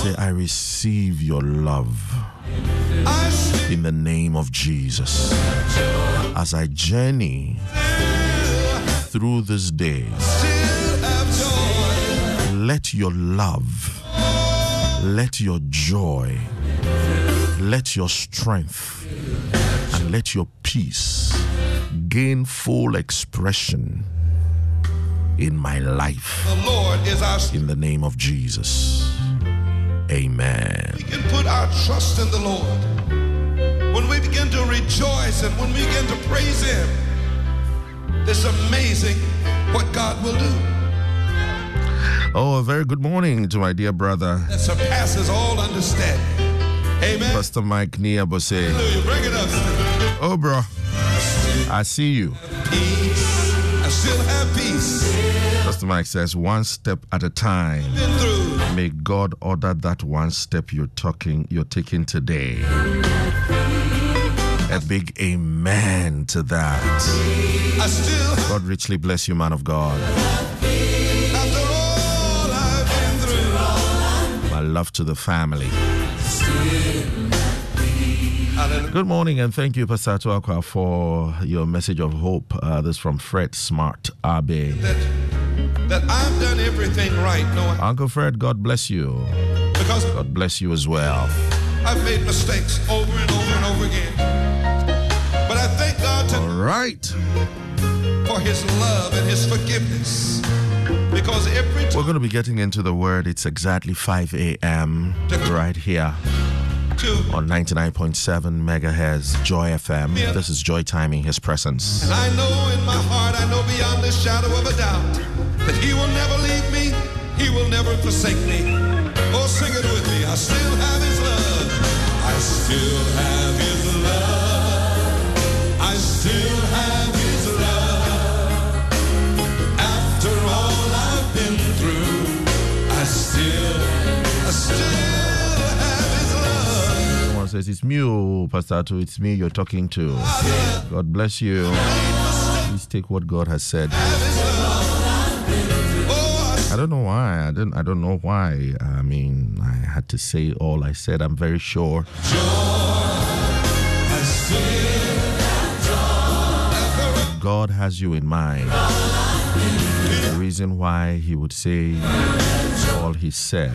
Say, I receive your love in the name of Jesus. As I journey through this day, let your love, let your joy, let your strength, let your peace gain full expression in my life.
The Lord is our.
In the name of Jesus. Amen.
We can put our trust in the Lord. When we begin to rejoice and when we begin to praise Him, it's amazing what God will do.
Oh, a very good morning to my dear brother,
That surpasses all understanding. Amen.
Pastor Mike Niabose.
Hallelujah. Bring it up.
Oh, bro, I see you.
Peace. I still have peace.
Pastor Mike says, one step at a time. May God order that one step you're talking, you're taking today. A big amen to that. God richly bless you, man of God.
after all I've been through.
My love to the family.
Hallelujah.
Good morning, and thank you, Pastor Tuakwa, for your message of hope. Uh, this from Fred Smart Abe.
That, that I've done everything right. No,
Uncle Fred, God bless you.
because
God bless you as well.
I've made mistakes over and over and over again. But I thank God to,
All right.
for His love and His forgiveness. Because every
We're going to be getting into the word. It's exactly 5 a.m. right here on 99.7 megahertz Joy FM. This is Joy Timing His Presence.
and I know in my heart, I know beyond a shadow of a doubt that He will never leave me, He will never forsake me. Oh, sing it with me. I still have His love. I still have His love. I still
me, oh, Pastor Ato. It's me you're talking to. God bless you. Please take what God has said. I don't know why. I don't. I don't know why. I mean, I had to say all I said. I'm very sure. God has you in mind. The reason why He would say all He said.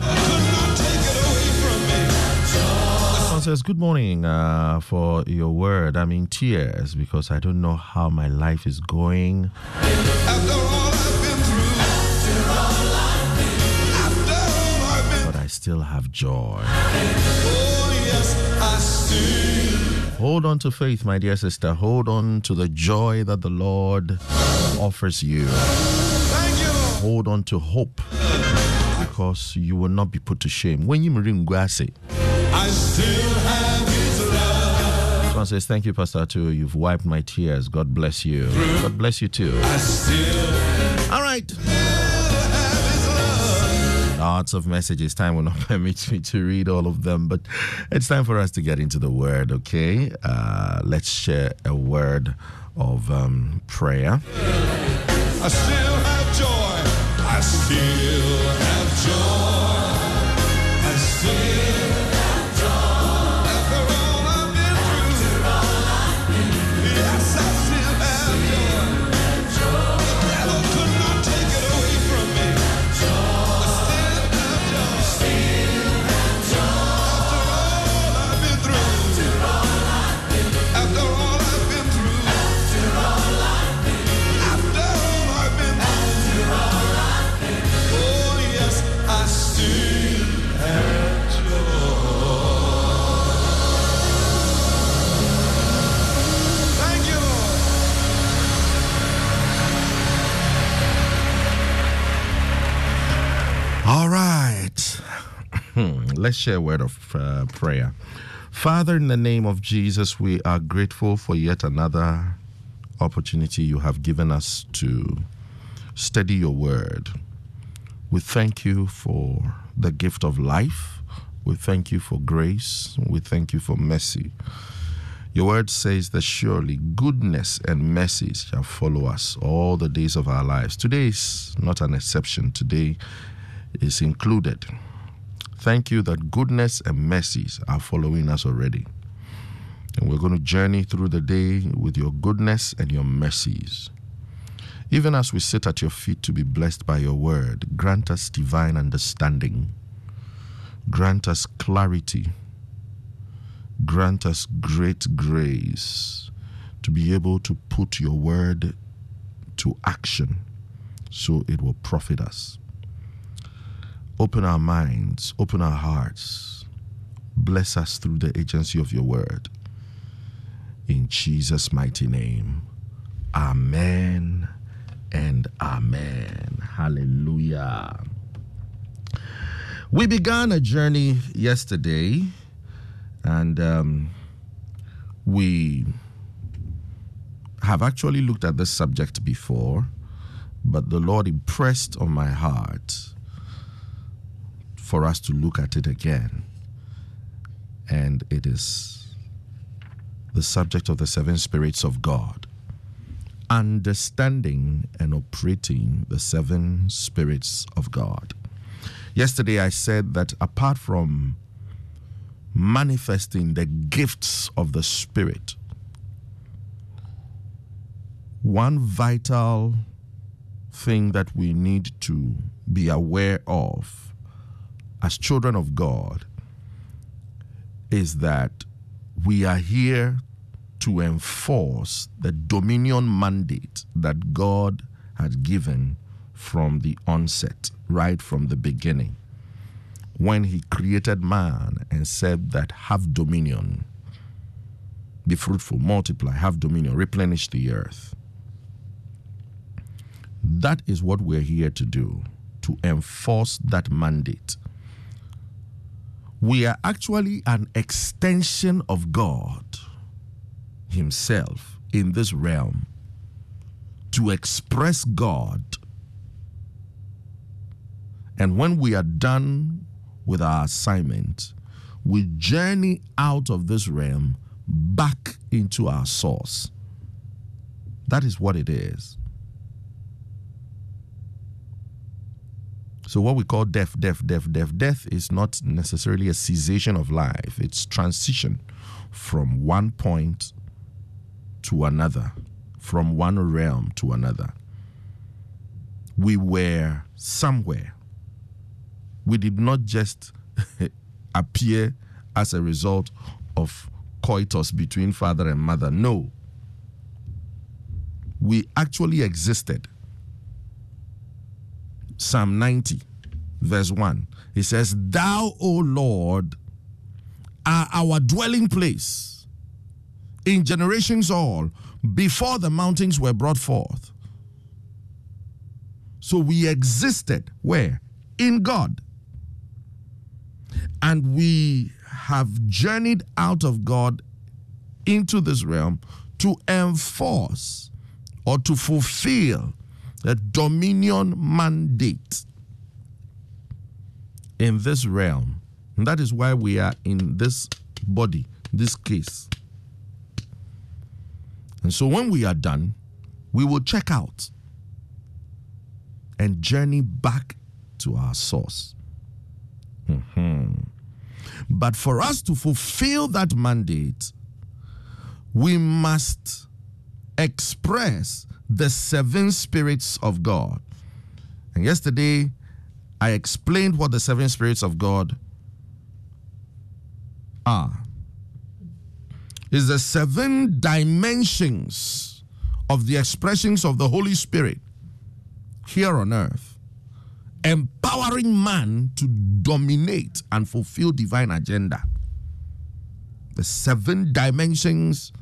Someone says, Good morning uh, for your word. I'm in tears because I don't know how my life is going. But I still have joy. Hold on to faith, my dear sister. Hold on to the joy that the Lord offers you. Hold on to hope because you will not be put to shame. When you ring Gwase, Someone says, Thank you, Pastor Atu. You've wiped my tears. God bless you. God bless you too. All right. Lots of messages. Time will not *laughs* permit me to read all of them, but it's time for us to get into the word, okay? Uh, let's share a word of um, prayer.
I still have joy. I still have joy.
Let's share a word of uh, prayer. Father, in the name of Jesus, we are grateful for yet another opportunity you have given us to study your word. We thank you for the gift of life. We thank you for grace. We thank you for mercy. Your word says that surely goodness and mercy shall follow us all the days of our lives. Today is not an exception. Today is included. Thank you that goodness and mercies are following us already. And we're going to journey through the day with your goodness and your mercies. Even as we sit at your feet to be blessed by your word, grant us divine understanding. Grant us clarity. Grant us great grace to be able to put your word to action so it will profit us. Open our minds, open our hearts. Bless us through the agency of your word. In Jesus' mighty name. Amen and amen. Hallelujah. We began a journey yesterday and um, we have actually looked at this subject before, but the Lord impressed on my heart for us to look at it again. And it is the subject of the seven spirits of God. Understanding and operating the seven spirits of God. Yesterday I said that apart from manifesting the gifts of the Spirit, one vital thing that we need to be aware of as children of God is that we are here to enforce the dominion mandate that God had given from the onset, right from the beginning, when He created man and said that have dominion, be fruitful, multiply, have dominion, replenish the earth. That is what we're here to do, to enforce that mandate. We are actually an extension of God Himself in this realm to express God. And when we are done with our assignment, we journey out of this realm back into our source. That is what it is. So, what we call death, death, death, death, death is not necessarily a cessation of life, it's transition from one point to another, from one realm to another. We were somewhere. We did not just *laughs* appear as a result of coitus between father and mother. No. We actually existed. Psalm 90, verse 1. He says, Thou, O Lord, are our dwelling place in generations all before the mountains were brought forth. So we existed where? In God. And we have journeyed out of God into this realm to enforce or to fulfill the dominion mandate in this realm. And that is why we are in this body, this case. And so when we are done, we will check out and journey back to our source. Mhm. But for us to fulfill that mandate, we must express the seven spirits of God. And yesterday, I explained what the seven spirits of God are. Is the seven dimensions of the expressions of the Holy Spirit here on earth, empowering man to dominate and fulfill divine agenda. The seven dimensions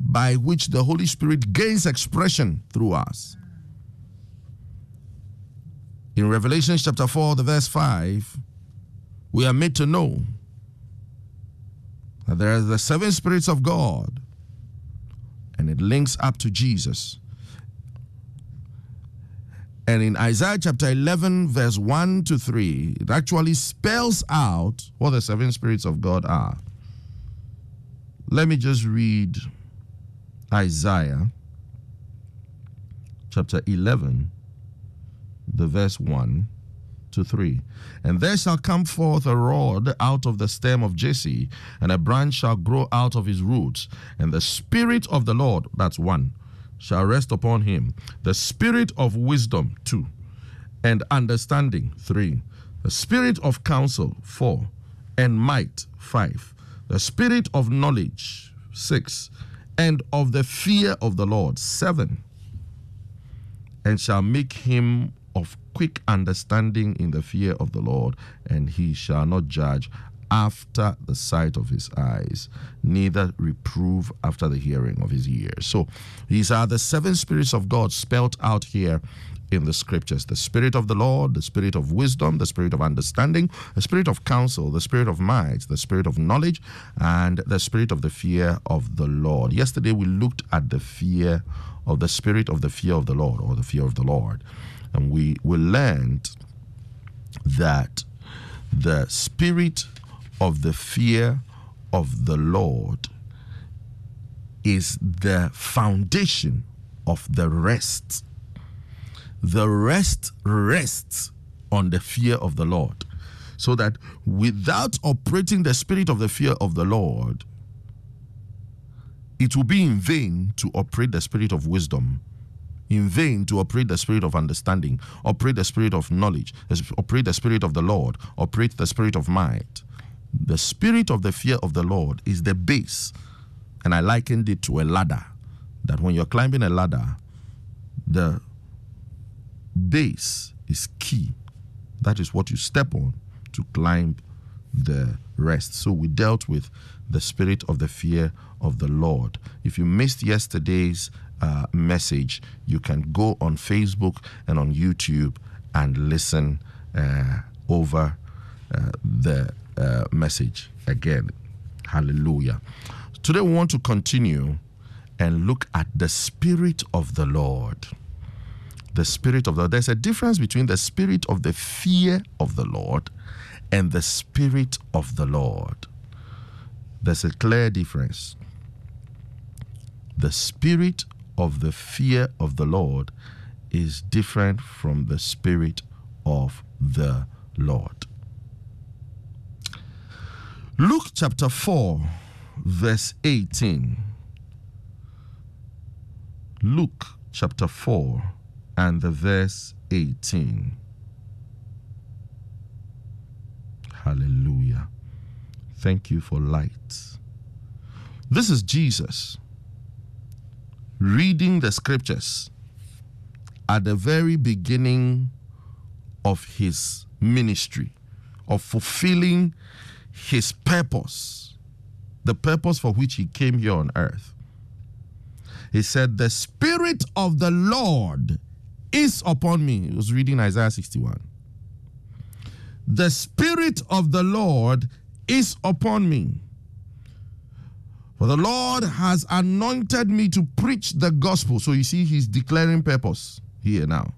by which the Holy Spirit gains expression through us. In Revelation chapter 4, the verse 5, we are made to know that there are the seven spirits of God, and it links up to Jesus. And in Isaiah chapter 11, verse 1 to 3, it actually spells out what the seven spirits of God are. Let me just read Isaiah chapter 11, the verse 1 to 3. And there shall come forth a rod out of the stem of Jesse, and a branch shall grow out of his roots. And the Spirit of the Lord, that's one, shall rest upon him. The Spirit of wisdom, two. And understanding, three. The Spirit of counsel, four. And might, five. The Spirit of knowledge, six. And of the fear of the Lord, seven. And shall make him of quick understanding in the fear of the Lord, and he shall not judge after the sight of his eyes, neither reprove after the hearing of his ears. So these are the seven spirits of God spelt out here in the scriptures the spirit of the Lord, the spirit of wisdom, the spirit of understanding, the spirit of counsel, the spirit of might, the spirit of knowledge, and the spirit of the fear of the Lord. Yesterday we looked at the fear of the spirit of the fear of the Lord or the fear of the Lord. And we, we learned that the spirit of the fear of the Lord is the foundation of the rest. The rest rests on the fear of the Lord. So that without operating the spirit of the fear of the Lord, it will be in vain to operate the spirit of wisdom in vain to operate the spirit of understanding, operate the spirit of knowledge, operate the spirit of the Lord, operate the spirit of might. The spirit of the fear of the Lord is the base. And I likened it to a ladder. That when you're climbing a ladder, the base is key. That is what you step on to climb the rest. So we dealt with the spirit of the fear of the Lord. If you missed yesterday's uh, message, you can go on Facebook and on YouTube and listen uh, over uh, the uh, message again. Hallelujah. Today we want to continue and look at the Spirit of the Lord. The spirit of the there's a difference between the spirit of the fear of the Lord and the spirit of the Lord. There's a clear difference. The spirit of the fear of the Lord is different from the spirit of the Lord. Luke chapter 4, verse 18. Luke chapter 4 and the verse 18. Hallelujah. Thank you for light. This is Jesus reading the scriptures at the very beginning of his ministry, of fulfilling his purpose, the purpose for which he came here on earth. He said, The Spirit of the Lord is upon me. He was reading Isaiah 61. The Spirit of the Lord is upon me. For the Lord has anointed me to preach the gospel. So you see, he's declaring purpose here now.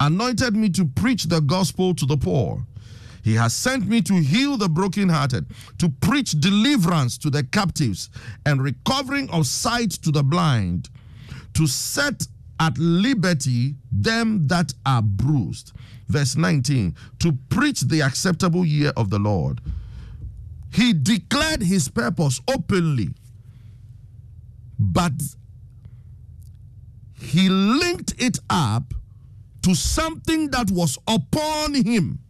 Anointed me to preach the gospel to the poor. He has sent me to heal the brokenhearted, to preach deliverance to the captives, and recovering of sight to the blind, to set at liberty them that are bruised. Verse 19, to preach the acceptable year of the Lord. He declared his purpose openly, but he linked it up to something that was upon him.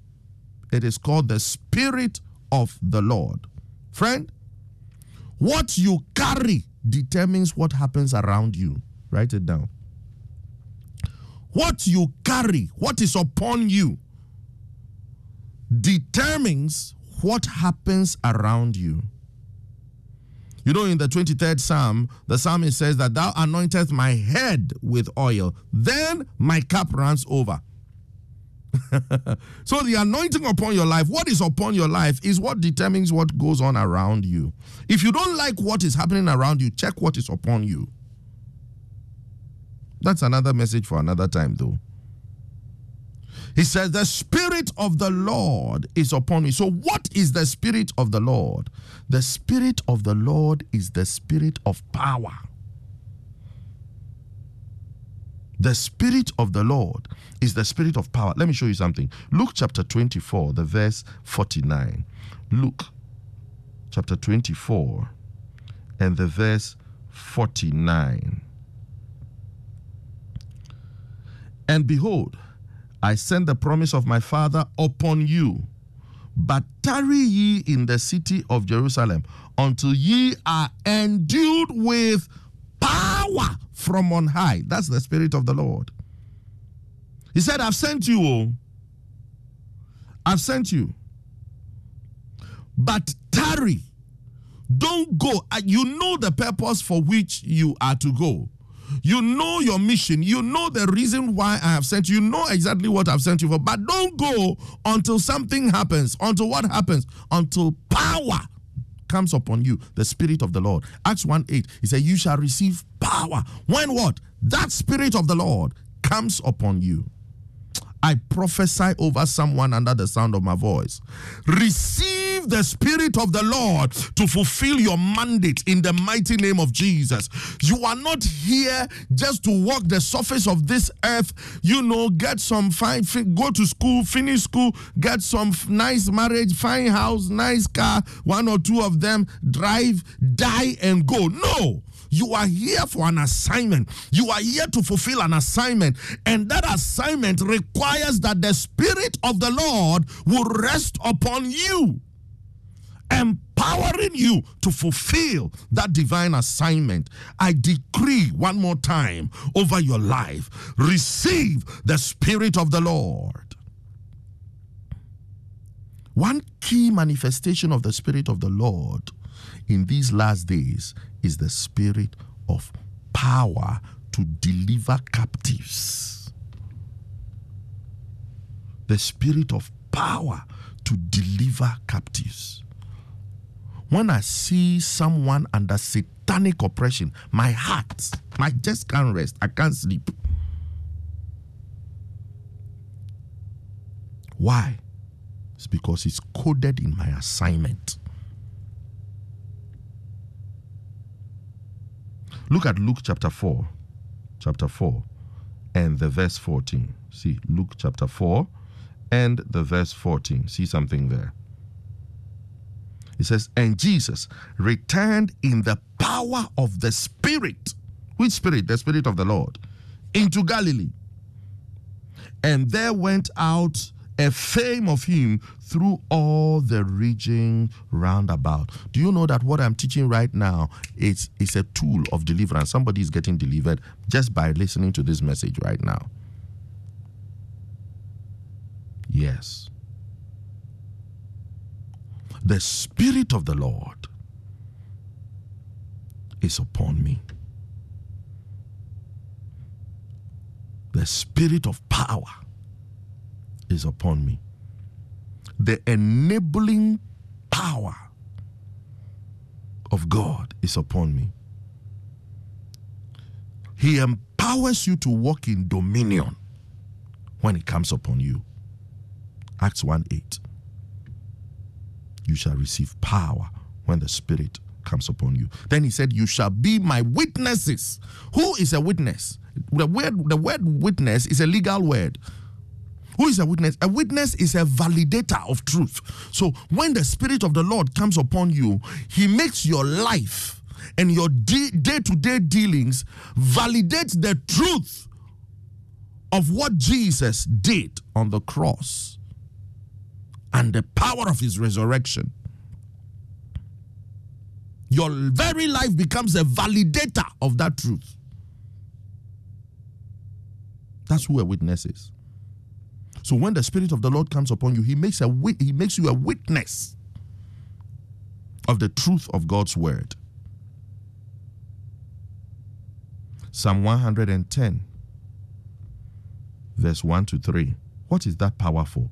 It is called the Spirit of the Lord. Friend, what you carry determines what happens around you. Write it down. What you carry, what is upon you, determines what happens around you. You know, in the 23rd Psalm, the psalmist says that thou anointest my head with oil, then my cup runs over. *laughs* so the anointing upon your life, what is upon your life, is what determines what goes on around you. If you don't like what is happening around you, check what is upon you. That's another message for another time, though. He says, The Spirit of the Lord is upon me. So, what is the Spirit of the Lord? The Spirit of the Lord is the Spirit of power. The Spirit of the Lord is the Spirit of power. Let me show you something. Luke chapter 24, the verse 49. Luke chapter 24 and the verse 49. And behold, I send the promise of my Father upon you. But tarry ye in the city of Jerusalem until ye are endued with power from on high. That's the Spirit of the Lord. He said, I've sent you. oh. I've sent you. But tarry. Don't go. You know the purpose for which you are to go. You know your mission. You know the reason why I have sent you. You know exactly what I've sent you for. But don't go until something happens. Until what happens? Until power comes upon you, the Spirit of the Lord. Acts 1 8, he said, You shall receive power. When what? That Spirit of the Lord comes upon you. I prophesy over someone under the sound of my voice. Receive the Spirit of the Lord to fulfill your mandate in the mighty name of Jesus. You are not here just to walk the surface of this earth, you know, get some fine, fi- go to school, finish school, get some nice marriage, fine house, nice car, one or two of them, drive, die, and go. No. You are here for an assignment. You are here to fulfill an assignment. And that assignment requires that the Spirit of the Lord will rest upon you, empowering you to fulfill that divine assignment. I decree one more time over your life receive the Spirit of the Lord. One key manifestation of the Spirit of the Lord in these last days is the Spirit of power to deliver captives. The Spirit of power to deliver captives when I see someone under satanic oppression, my heart, my just can't rest. I can't sleep. Why? It's because it's coded in my assignment. Look at Luke chapter 4, chapter 4, and the verse 14. See, Luke chapter 4 and the verse 14. See something there. It says, And Jesus returned in the power of the Spirit. Which Spirit? The Spirit of the Lord. Into Galilee. And there went out a fame of him through all the region round about. Do you know that what I'm teaching right now is, is a tool of deliverance? Somebody is getting delivered just by listening to this message right now. Yes. The Spirit of the Lord is upon me. The Spirit of power is upon me. The enabling power of God is upon me. He empowers you to walk in dominion when it comes upon you. Acts 1 8. You shall receive power when the Spirit comes upon you. Then he said, You shall be my witnesses. Who is a witness? The word, the word witness is a legal word. Who is a witness? A witness is a validator of truth. So when the Spirit of the Lord comes upon you, He makes your life and your day to day dealings validate the truth of what Jesus did on the cross and the power of His resurrection. Your very life becomes a validator of that truth. That's who a witness is. So when the spirit of the Lord comes upon you, he makes a he makes you a witness of the truth of God's word. Psalm 110 verse 1 to 3. What is that powerful?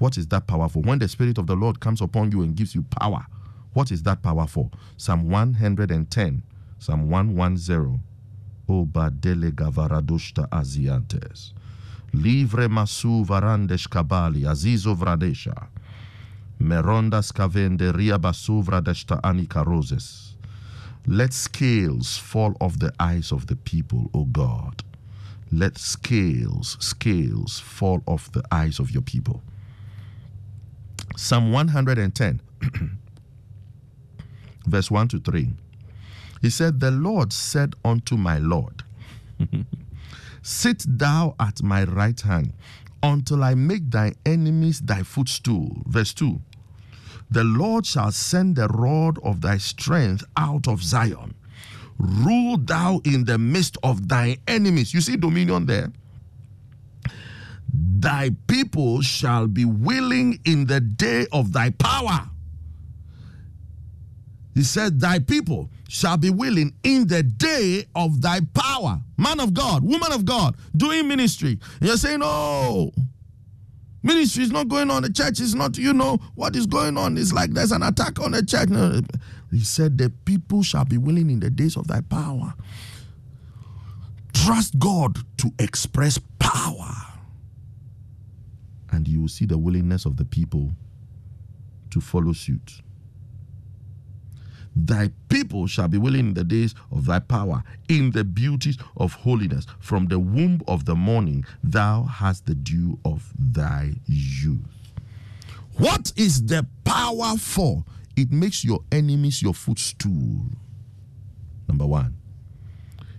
What is that powerful? When the spirit of the Lord comes upon you and gives you power, what is that powerful? Psalm 110, Psalm 110. O badele gavaradushta aziantes. Livre masu varandesh kabali azizo vradesha. Meronda skavende ria basu vradeshta anika roses. Let scales fall off the eyes of the people, O God. Let scales, scales fall off the eyes of your people. Psalm 110, *clears throat* verse 1 to 3. He said, The Lord said unto my Lord, *laughs* Sit thou at my right hand until I make thy enemies thy footstool. Verse 2 The Lord shall send the rod of thy strength out of Zion. Rule thou in the midst of thy enemies. You see dominion there? Thy people shall be willing in the day of thy power. He said, Thy people shall be willing in the day of thy power. Man of God, woman of God, doing ministry. And you're saying, Oh, ministry is not going on. The church is not, you know, what is going on It's like there's an attack on the church. No. He said, The people shall be willing in the days of thy power. Trust God to express power. And you will see the willingness of the people to follow suit. Thy people shall be willing in the days of thy power, in the beauties of holiness. From the womb of the morning, thou hast the dew of thy youth. What is the power for? It makes your enemies your footstool. Number one,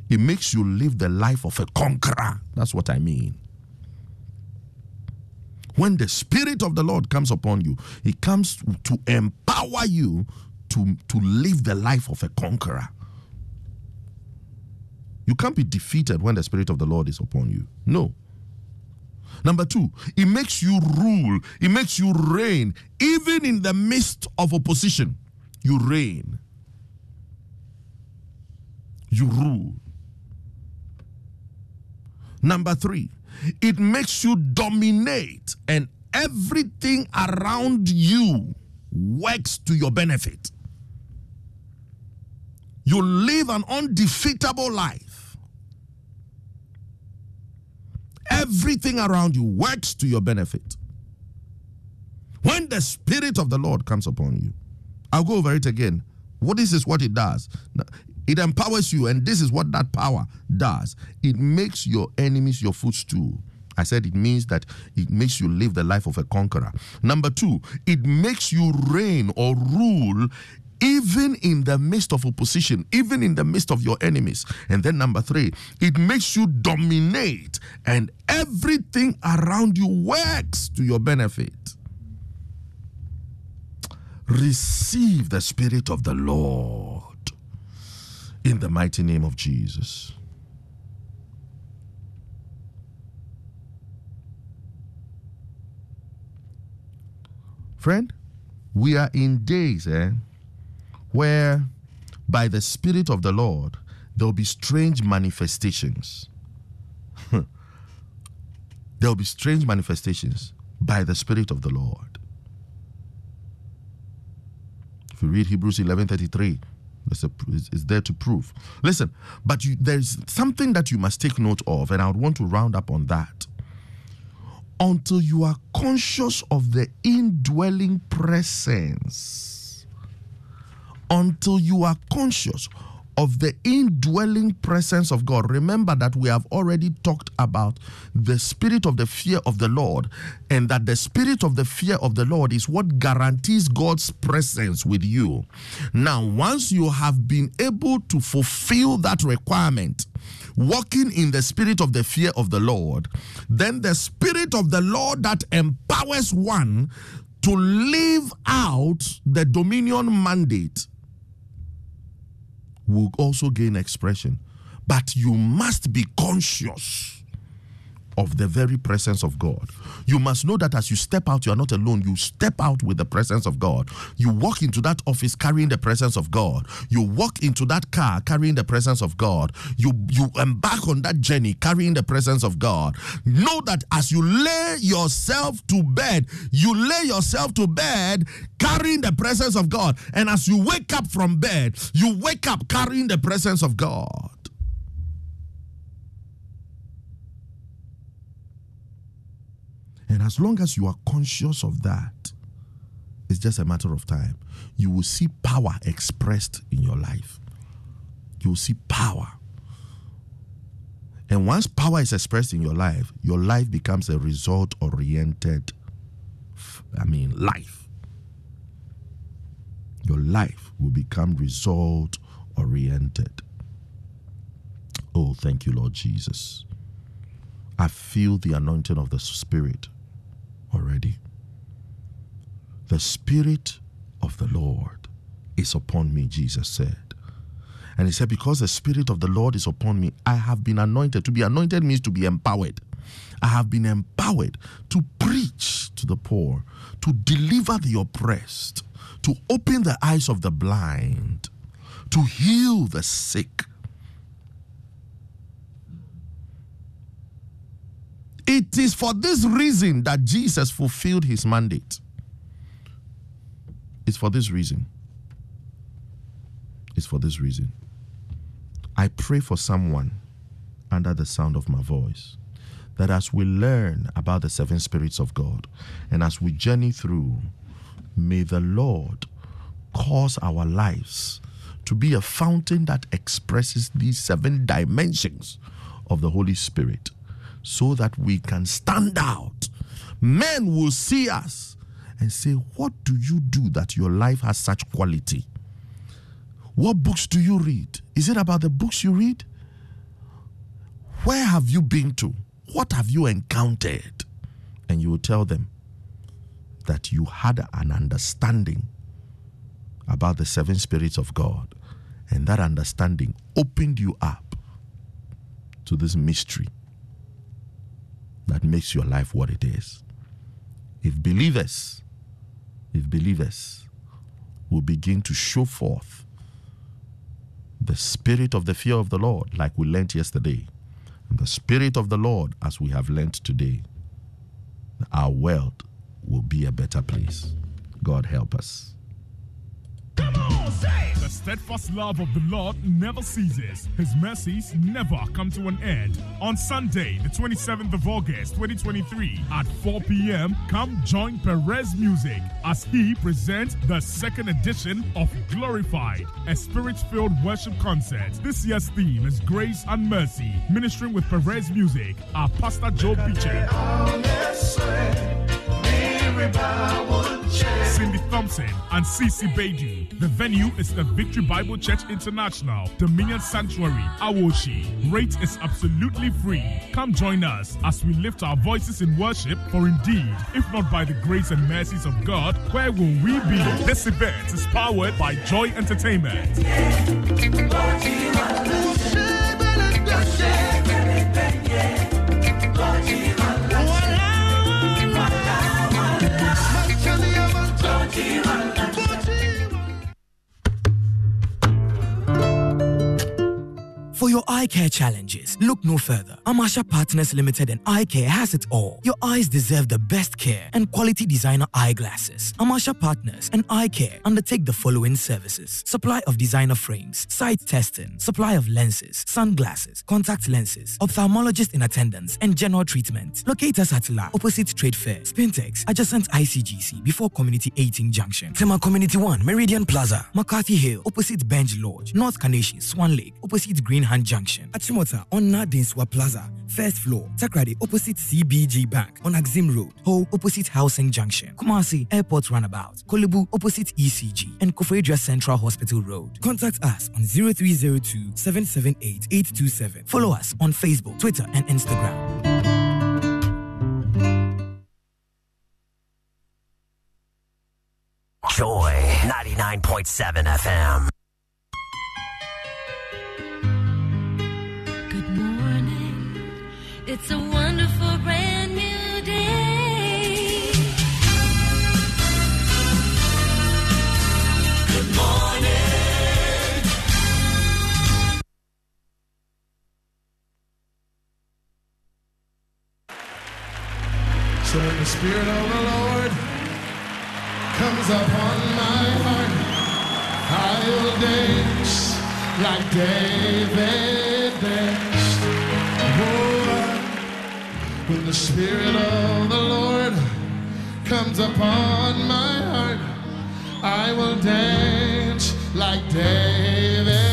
it makes you live the life of a conqueror. That's what I mean. When the Spirit of the Lord comes upon you, He comes to empower you to, to live the life of a conqueror. You can't be defeated when the Spirit of the Lord is upon you. No. Number two, it makes you rule, it makes you reign, even in the midst of opposition. You reign, you rule. Number three, it makes you dominate, and everything around you works to your benefit. You live an undefeatable life. Everything around you works to your benefit. when the Spirit of the Lord comes upon you, I'll go over it again. What this is what it does. It empowers you, and this is what that power does. It makes your enemies your footstool. I said it means that it makes you live the life of a conqueror. Number two, it makes you reign or rule even in the midst of opposition, even in the midst of your enemies. And then number three, it makes you dominate, and everything around you works to your benefit. Receive the Spirit of the Lord in the mighty name of Jesus. Friend, we are in days eh, where by the Spirit of the Lord there will be strange manifestations. *laughs* there will be strange manifestations by the Spirit of the Lord. If you read Hebrews 11:33, there's a, it's, it's there to prove. Listen, but you, there's something that you must take note of, and I would want to round up on that. Until you are conscious of the indwelling presence, until you are conscious of the indwelling presence of God. Remember that we have already talked about the spirit of the fear of the Lord, and that the spirit of the fear of the Lord is what guarantees God's presence with you. Now, once you have been able to fulfill that requirement, walking in the spirit of the fear of the Lord, then the spirit of the Lord that empowers one to live out the dominion mandate will also gain expression. But you must be conscious of the very presence of God. You must know that as you step out, you are not alone. You step out with the presence of God. You walk into that office carrying the presence of God. You walk into that car carrying the presence of God. You you embark on that journey carrying the presence of God. Know that as you lay yourself to bed, you lay yourself to bed carrying the presence of God. And as you wake up from bed, you wake up carrying the presence of God. And as long as you are conscious of that, it's just a matter of time. You will see power expressed in your life. You will see power. And once power is expressed in your life, your life becomes a result oriented, I mean, life. Your life will become result oriented. Oh, thank you, Lord Jesus. I feel the anointing of the Spirit already. The Spirit of the Lord is upon me, Jesus said. And he said, Because the Spirit of the Lord is upon me, I have been anointed. To be anointed means to be empowered. I have been empowered to preach to the poor, to deliver the oppressed, to open the eyes of the blind, to heal the sick. It is for this reason that Jesus fulfilled his mandate. It's for this reason. It's for this reason. I pray for someone under the sound of my voice that as we learn about the seven spirits of God and as we journey through, may the Lord cause our lives to be a fountain that expresses these seven dimensions of the Holy Spirit so that we can stand out. Men will see us and say, What do you do that your life has such quality? What books do you read? Is it about the books you read? Where have you been to? What have you encountered? And you will tell them that you had an understanding about the seven spirits of God, and that understanding opened you up to this mystery that makes your life what it is. If believers, if believers will begin to show forth the spirit of the fear of the Lord, like we learned yesterday, and the spirit of the Lord, as we have learned today, our world will be a better place. God help us.
Steadfast love of the Lord never ceases. His mercies never come to an end. On Sunday, the 27th of August, 2023, at 4 p.m., come join Perez Musik as he presents the second edition of Glorified, a spirit-filled worship concert. This year's theme is Grace and Mercy. Ministering with Perez Musik our Pastor Joe Beecham. Cindy Thompson and Cece Bedu. The venue is the Victory Bible Church International, Dominion Sanctuary, Awoshie. Rate is absolutely free. Come join us as we lift our voices in worship, for indeed, if not by the grace and mercies of God, where will we be? This event is powered by Joy Entertainment.
Aqui For your eye care challenges, look no further. Amasha Partners Limited and Eye Care has it all. Your eyes deserve the best care and quality designer eyeglasses. Amasha Partners and Eye Care undertake the following services supply of designer frames, sight testing, supply of lenses, sunglasses, contact lenses, ophthalmologist in attendance, and general treatment. Locate us at La opposite Trade Fair, Spintex, adjacent ICGC before Community 18 Junction. Tema Community 1, Meridian Plaza, McCarthy Hill, opposite Bench Lodge, North Carnation, Swan Lake, opposite Greenhand Junction. Achimota on Nadinswa Plaza, first floor, Takoradi, opposite CBG Bank, on Axim Road, Ho, opposite Housing Junction, Kumasi, Airport Runabout, Korle Bu, opposite ECG, and Koforidua Central Hospital Road. Contact us on 0302 778 827. Follow us on Facebook, Twitter, and Instagram.
Joy 99.7 FM.
The Spirit of the Lord comes upon my heart, I will dance like David danced. Oh, when the Spirit of the Lord comes upon my heart, I will dance like David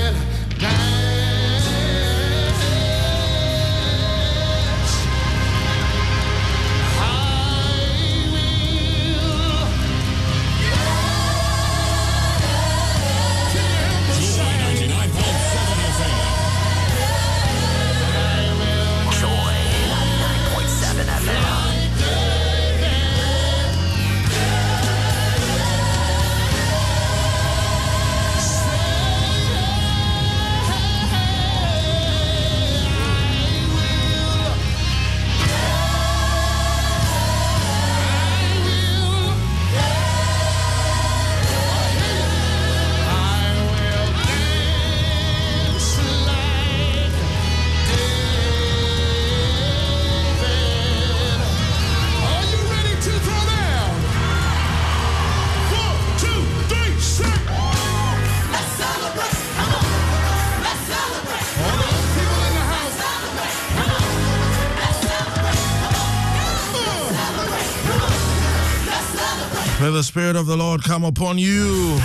Spirit of the Lord come upon you,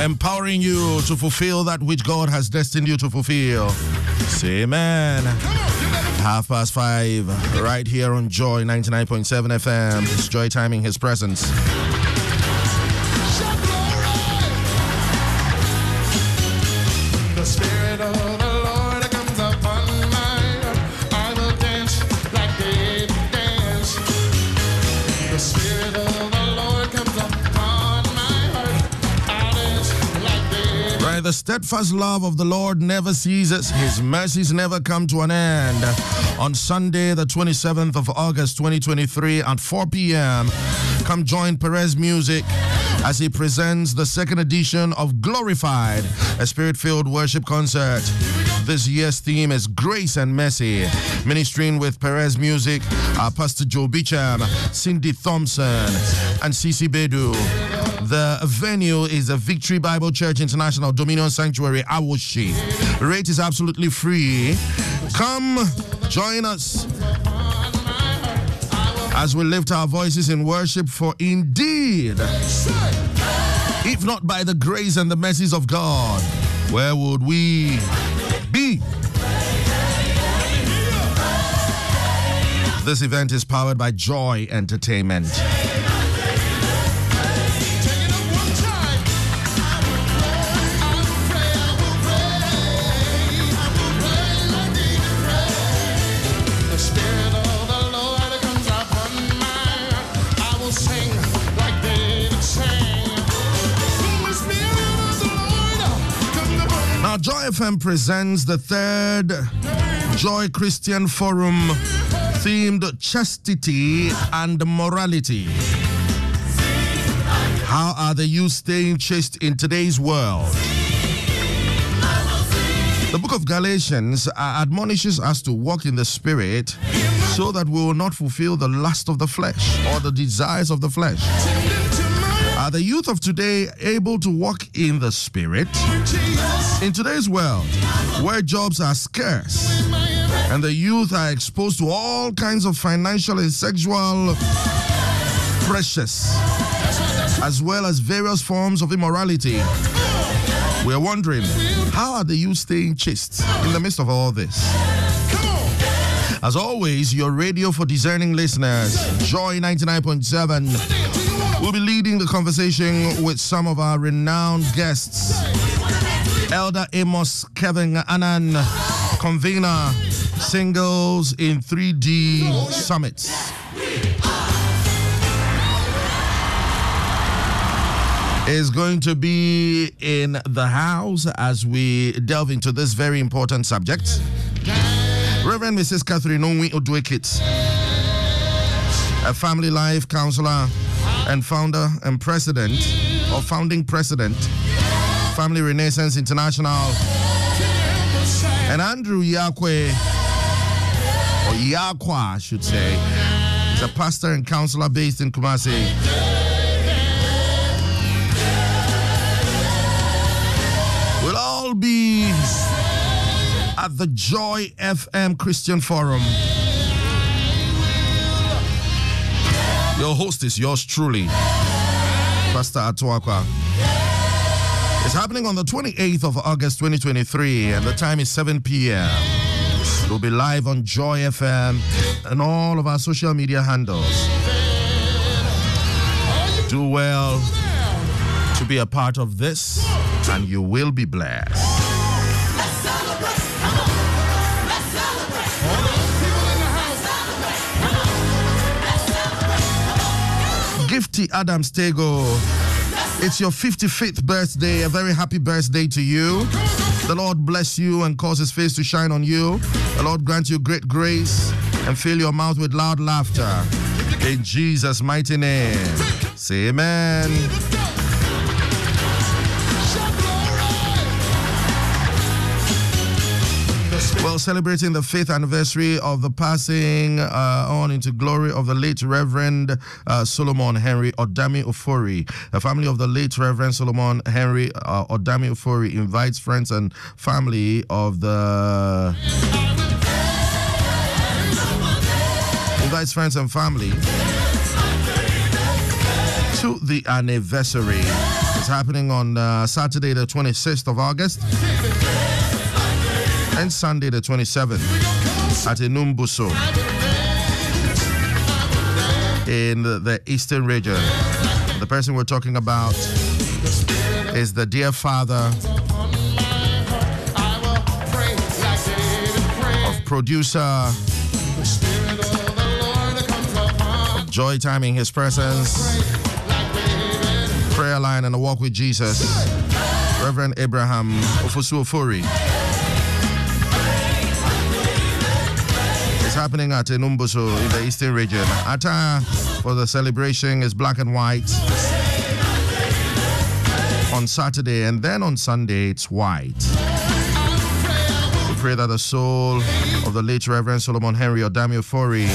empowering you to fulfill that which God has destined you to fulfill. Say amen. Half past five, right here on Joy 99.7 FM. It's Joy Timing His Presence. Steadfast love of the Lord never ceases, His mercies never come to an end. On Sunday, the 27th of August 2023 at 4 p.m., come join Perez Musik as he presents the second edition of Glorified, a spirit filled worship concert. This year's theme is Grace and Mercy. Ministering with Perez Musik are Pastor Joe Beecham, Cindy Thompson, and Cece Bedu. The venue is the Victory Bible Church International Dominion Sanctuary, Awoshie. Rate is absolutely free. Come join us as we lift our voices in worship, for indeed, if not by the grace and the mercies of God, where would we be? This event is powered by Joy Entertainment. FM presents the third Joy Christian Forum themed chastity and morality. How are the youth staying chaste in today's world? The book of Galatians uh, admonishes us to walk in the Spirit so that we will not fulfill the lust of the flesh or the desires of the flesh. Are the youth of today able to walk in the Spirit? In today's world, where jobs are scarce and the youth are exposed to all kinds of financial and sexual pressures, as well as various forms of immorality, we are wondering how are the youth staying chaste in the midst of all this? As always, your radio for discerning listeners, Joy 99.7, will be leading the conversation with some of our renowned guests. Elder Amos Kevin Annan, convener, Singles in 3D Summits. Is going to be in the house as we delve into this very important subject. Reverend Mrs. Catherine Onwi Oduekit, a family life counselor and founder and president or founding president, Family Renaissance International, and Andrew Yakwe, or Yakwa, I should say, is a pastor and counselor based in Kumasi. We'll all be at the Joy FM Christian Forum. Your host is yours truly, Pastor Atuakwa. It's happening on the 28th of August 2023, and the time is 7 p.m. We'll be live on Joy FM and all of our social media handles. Do well to be a part of this, and you will be blessed. Gifty Adams Tego. It's your 55th birthday. A very happy birthday to you. The Lord bless you and cause his face to shine on you. The Lord grant you great grace and fill your mouth with loud laughter. In Jesus' mighty name. Say amen. Well, celebrating the fifth anniversary of the passing uh, on into glory of the late Reverend uh, Solomon Henry Odami Ofori. The family of the late Reverend Solomon Henry uh, Odami Ofori invites friends and family of the invites friends and family to the anniversary. It's happening on uh, Saturday, the 26th of August and Sunday the 27th at Enumbuso in the, eastern region. The person we're talking about is the dear father of producer Joy Timing His Presence, Prayer Line and a Walk with Jesus, Reverend Abraham Ofosu happening at Enumbuso in the eastern region. Attire for the celebration is black and white on Saturday, and then on Sunday it's white. We pray that the soul of the late Reverend Solomon Henry Odamio Fori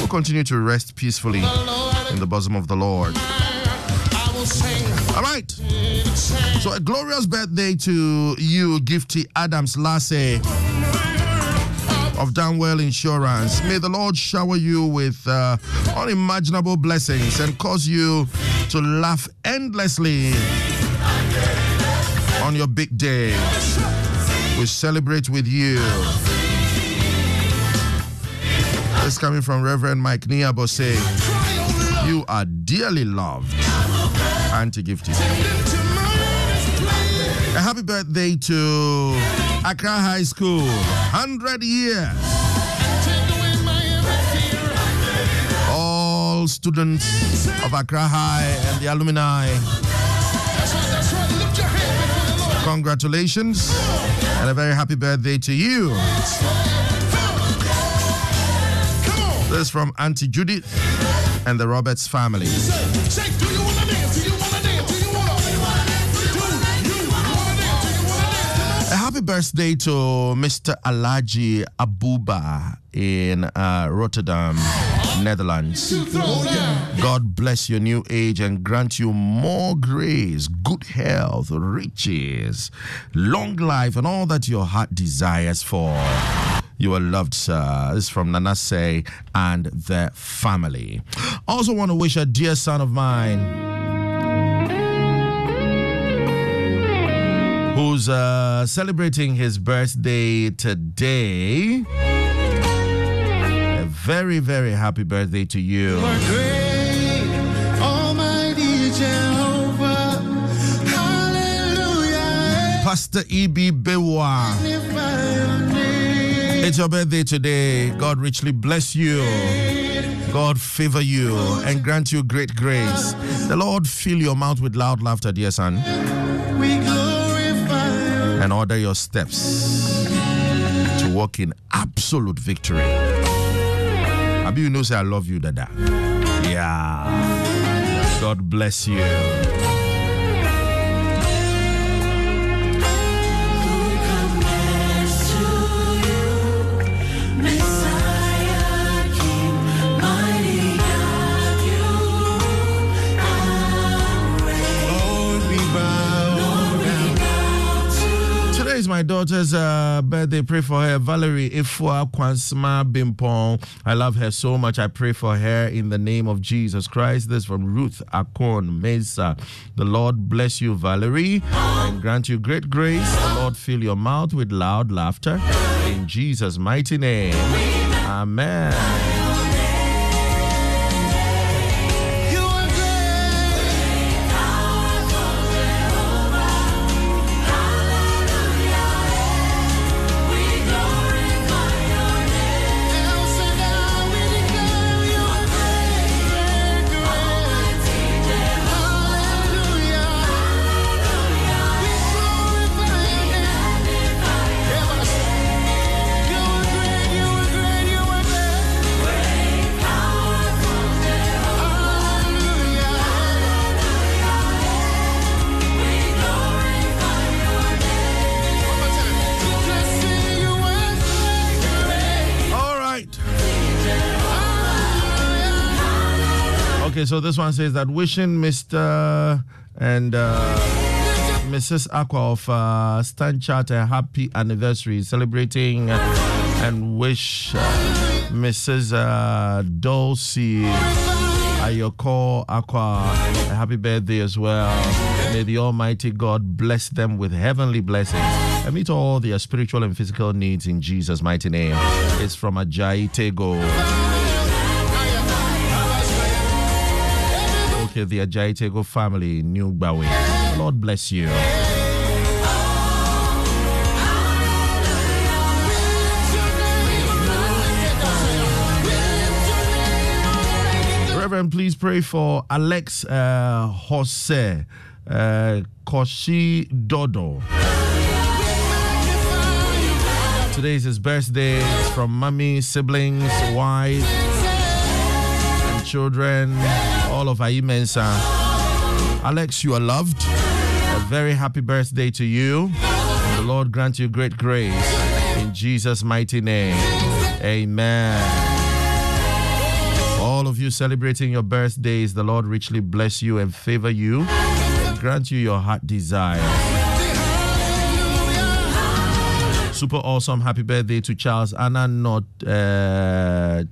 will continue to rest peacefully in the bosom of the Lord. All right. So a glorious birthday to you, Gifty Adams Lasse of Downwell Insurance. May the Lord shower you with uh, unimaginable blessings and cause you to laugh endlessly on your big day. We celebrate with you. This coming from Reverend Mike Niabose. You are dearly loved. Auntie Gifty. A happy birthday to Accra High School. 100 years. All students of Accra High and the alumni. Congratulations and a very happy birthday to you. This is from Auntie Judith and the Roberts family. Birthday to Mr. Alaji Abuba in uh, Rotterdam, Netherlands. God bless your new age and grant you more grace, good health, riches, long life, and all that your heart desires for. You are loved, sir. This is from Nanase and the family. Also, want to wish a dear son of mine who's uh, celebrating his birthday today. A very, very happy birthday to you.
Almighty Jehovah, hallelujah.
Pastor E.B. Bewa. It's your birthday today. God richly bless you. God favor you and grant you great grace. The Lord fill your mouth with loud laughter, dear son, and order your steps to walk in absolute victory. Abi, you know, say I love you, Dada. Yeah. God bless you. My daughter's uh, birthday. Pray for her. Valerie Ifua Kwansma Bimpong. I love her so much. I pray for her in the name of Jesus Christ. This from Ruth Akon Mesa. The Lord bless you, Valerie, and grant you great grace. The Lord fill your mouth with loud laughter. In Jesus' mighty name. Amen. So this one says that wishing Mr. and uh, Mrs. Aqua of uh, Stan a happy anniversary, celebrating and wish uh, Mrs. Uh, Dulcie Ayoko Aqua a happy birthday as well. May the Almighty God bless them with heavenly blessings and meet all their spiritual and physical needs in Jesus' mighty name. It's from Ajayi Tego. Okay, the Ajayi Tego family, in New Bawe. Lord bless you. Reverend, please pray for Alex uh, Jose uh, Koshi Dodo. Today is his birthday. It's from mummy, siblings, wife, and children, all of Aimensa. Alex, you are loved. A very happy birthday to you. The Lord grant you great grace. In Jesus' mighty name. Amen. All of you celebrating your birthdays, the Lord richly bless you and favor you. And grant you your heart desire. Super awesome. Happy birthday to Charles Anna. Not uh,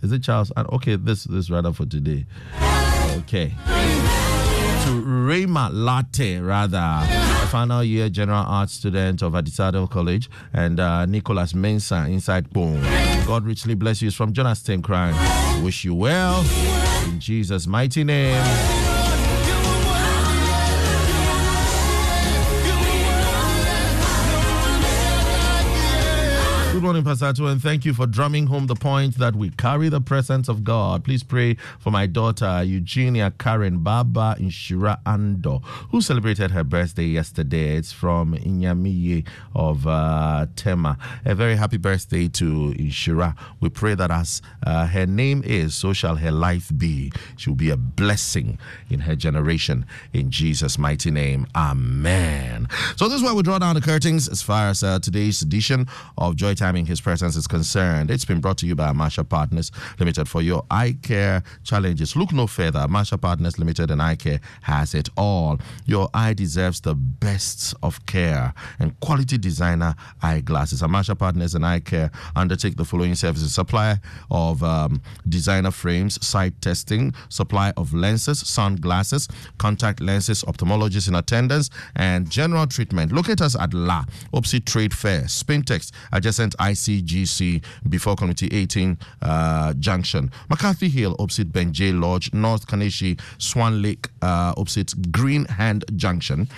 is it Charles? Okay, this this rather for today. Okay. To Rayma Latte, rather, a final year general arts student of Adisadel College, and uh, Nicholas Mensah inside Boom. God richly bless you. It's from Jonathan Crime. Wish you well in Jesus' mighty name. Good morning, Pastor Atu, and thank you for drumming home the point that we carry the presence of God. Please pray for my daughter, Eugenia Karen Baba Inshira Ando, who celebrated her birthday yesterday. It's from Inyamiye of uh, Tema. A very happy birthday to Inshira. We pray that as uh, her name is, so shall her life be. She will be a blessing in her generation. In Jesus' mighty name, Amen. So this is where we draw down the curtains as far as uh, today's edition of Joy His Presence is concerned. It's been brought to you by Masha Partners Limited for your eye care challenges. Look no further. Masha Partners Limited and Eye Care has it all. Your eye deserves the best of care and quality designer eyeglasses. Amasha Partners and Eye Care undertake the following services: supply of um, designer frames, sight testing, supply of lenses, sunglasses, contact lenses, ophthalmologists in attendance, and general treatment. Locate us at La Opsi Trade Fair, Spintex, adjacent ICGC, before Community 18 uh, Junction, McCarthy Hill, opposite Ben J Lodge, North Kaneshie, Swan Lake, uh, opposite Green Hand Junction.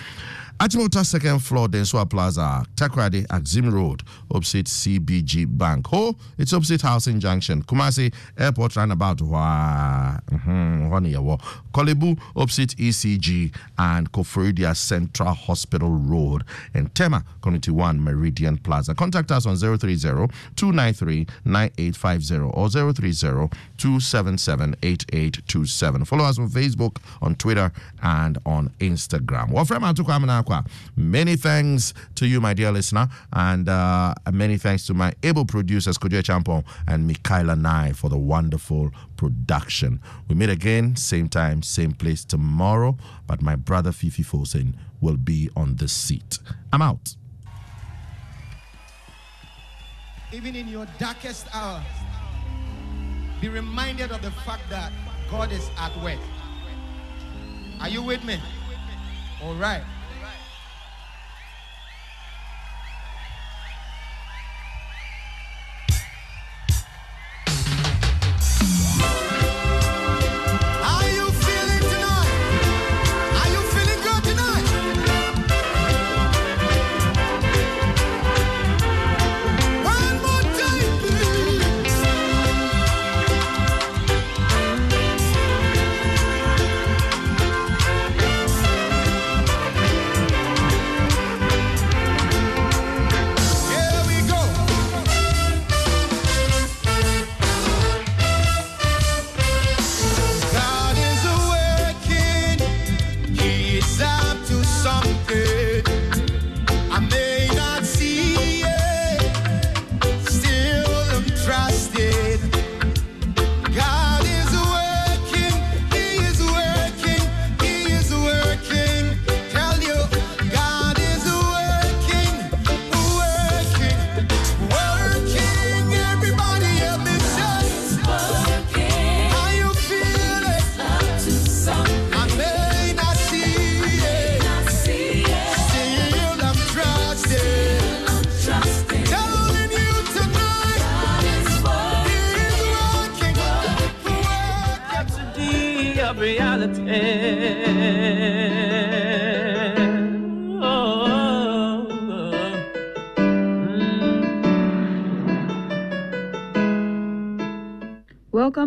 Achimota second floor, Densua Plaza, Takoradi, Axim Road, opposite CBG Bank. Ho, it's opposite Housing Junction. Kumasi Airport roundabout. Wah, mhm, wah. Korle Bu, opposite ECG, and Koforidua Central Hospital Road. And Tema, Community 1, Meridian Plaza. Contact us on 030 293 9850 or 030 277 8827. Follow us on Facebook, on Twitter, and on Instagram. Well, friend, Many thanks to you, my dear listener, and uh, many thanks to my able producers, Kojo Champon and Mikaela Nai, for the wonderful production. We meet again, same time, same place tomorrow, but my brother Fifi Fosen will be on the seat. I'm out.
even in your darkest hour, be reminded of the fact that God is at work. Are you with me? All right.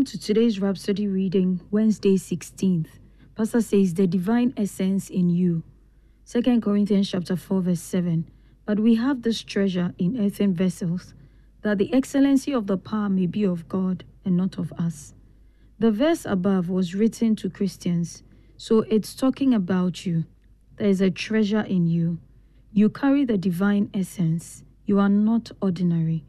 Welcome to today's Rhapsody reading, Wednesday 16th. Pastor says, The divine essence in you. 2 Corinthians chapter 4, verse 7. But we have this treasure in earthen vessels, that the excellency of the power may be of God and not of us. The verse above was written to Christians, so it's talking about you. There is a treasure in you. You carry the divine essence. You are not ordinary.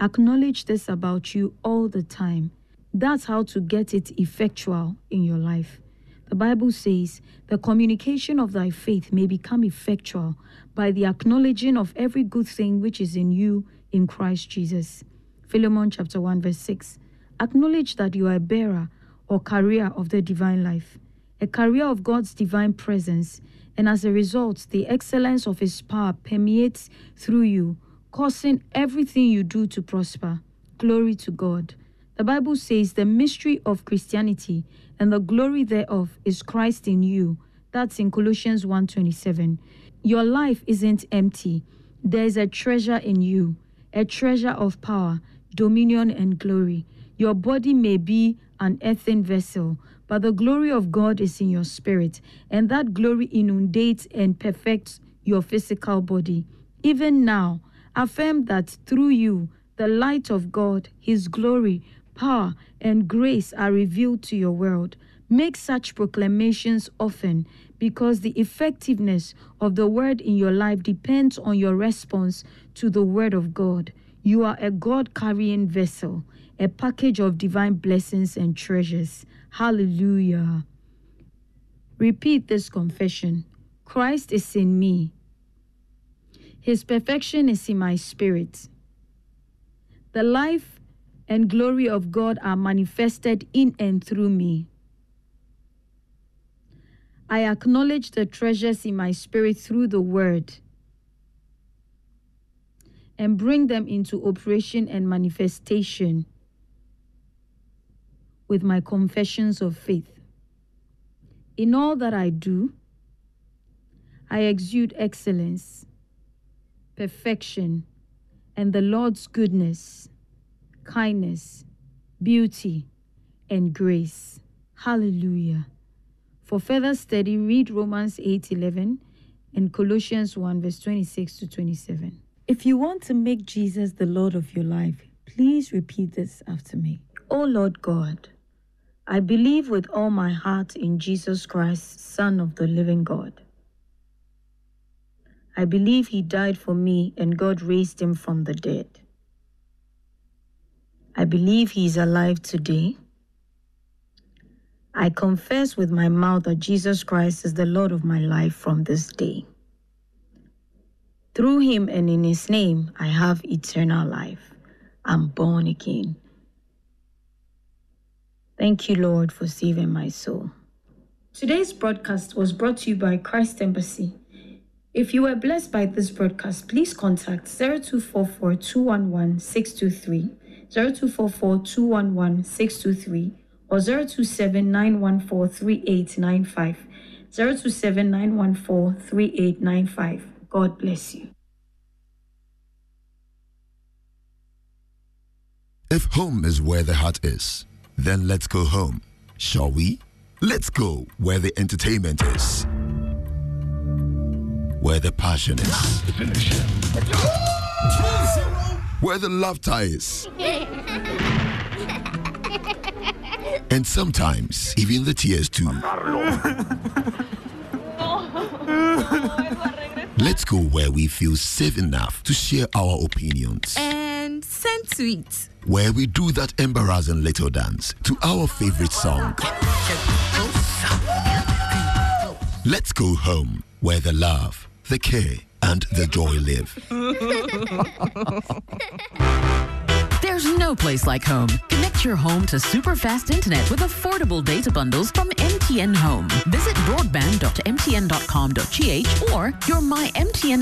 Acknowledge this about you all the time. That's how to get it effectual in your life. The Bible says, The communication of thy faith may become effectual by the acknowledging of every good thing which is in you in Christ Jesus. Philemon chapter 1, verse 6. Acknowledge that you are a bearer or carrier of the divine life, a carrier of God's divine presence, and as a result, the excellence of his power permeates through you, causing everything you do to prosper. Glory to God. The Bible says the mystery of Christianity and the glory thereof is Christ in you. That's in Colossians 1:27. Your life isn't empty. There is a treasure in you, a treasure of power, dominion and glory. Your body may be an earthen vessel, but the glory of God is in your spirit, and that glory inundates and perfects your physical body. Even now, affirm that through you, the light of God, His glory, power, and grace are revealed to your world. Make such proclamations often because the effectiveness of the word in your life depends on your response to the word of God. You are a God carrying vessel, a package of divine blessings and treasures. Hallelujah. Repeat this confession Christ is in me, His perfection is in my spirit. The life and glory of God are manifested in and through me. I acknowledge the treasures in my spirit through the word and bring them into operation and manifestation with my confessions of faith. In all that I do, I exude excellence, perfection, and the Lord's goodness, kindness, beauty, and grace. Hallelujah. For further study, read Romans 8:11 and Colossians 1 verse 26 to 27. If you want to make Jesus the Lord of your life, please repeat this after me. O Lord God, I believe with all my heart in Jesus Christ, Son of the living God. I believe he died for me and God raised him from the dead. I believe he is alive today. I confess with my mouth that Jesus Christ is the Lord of my life from this day. Through him and in his name, I have eternal life. I'm born again. Thank you, Lord, for saving my soul. Today's broadcast was brought to you by Christ Embassy. If you were blessed by this broadcast, please contact 0244 211 623, 0244 211 623, or 027 914 3895, 027 914 3895. God bless you.
If home is where the heart is, then let's go home, shall we? Let's go where the entertainment is, where the passion is, where the laughter is, and sometimes even the tears too. Let's go where we feel safe enough to share our opinions.
And send tweets.
Where we do that embarrassing little dance to our favorite song. Let's go home where the love, the care, and the joy live. *laughs*
There's no place like home. Connect your home to super fast internet with affordable data bundles from MTN Home. Visit broadband.mtn.com.gh or your My MTN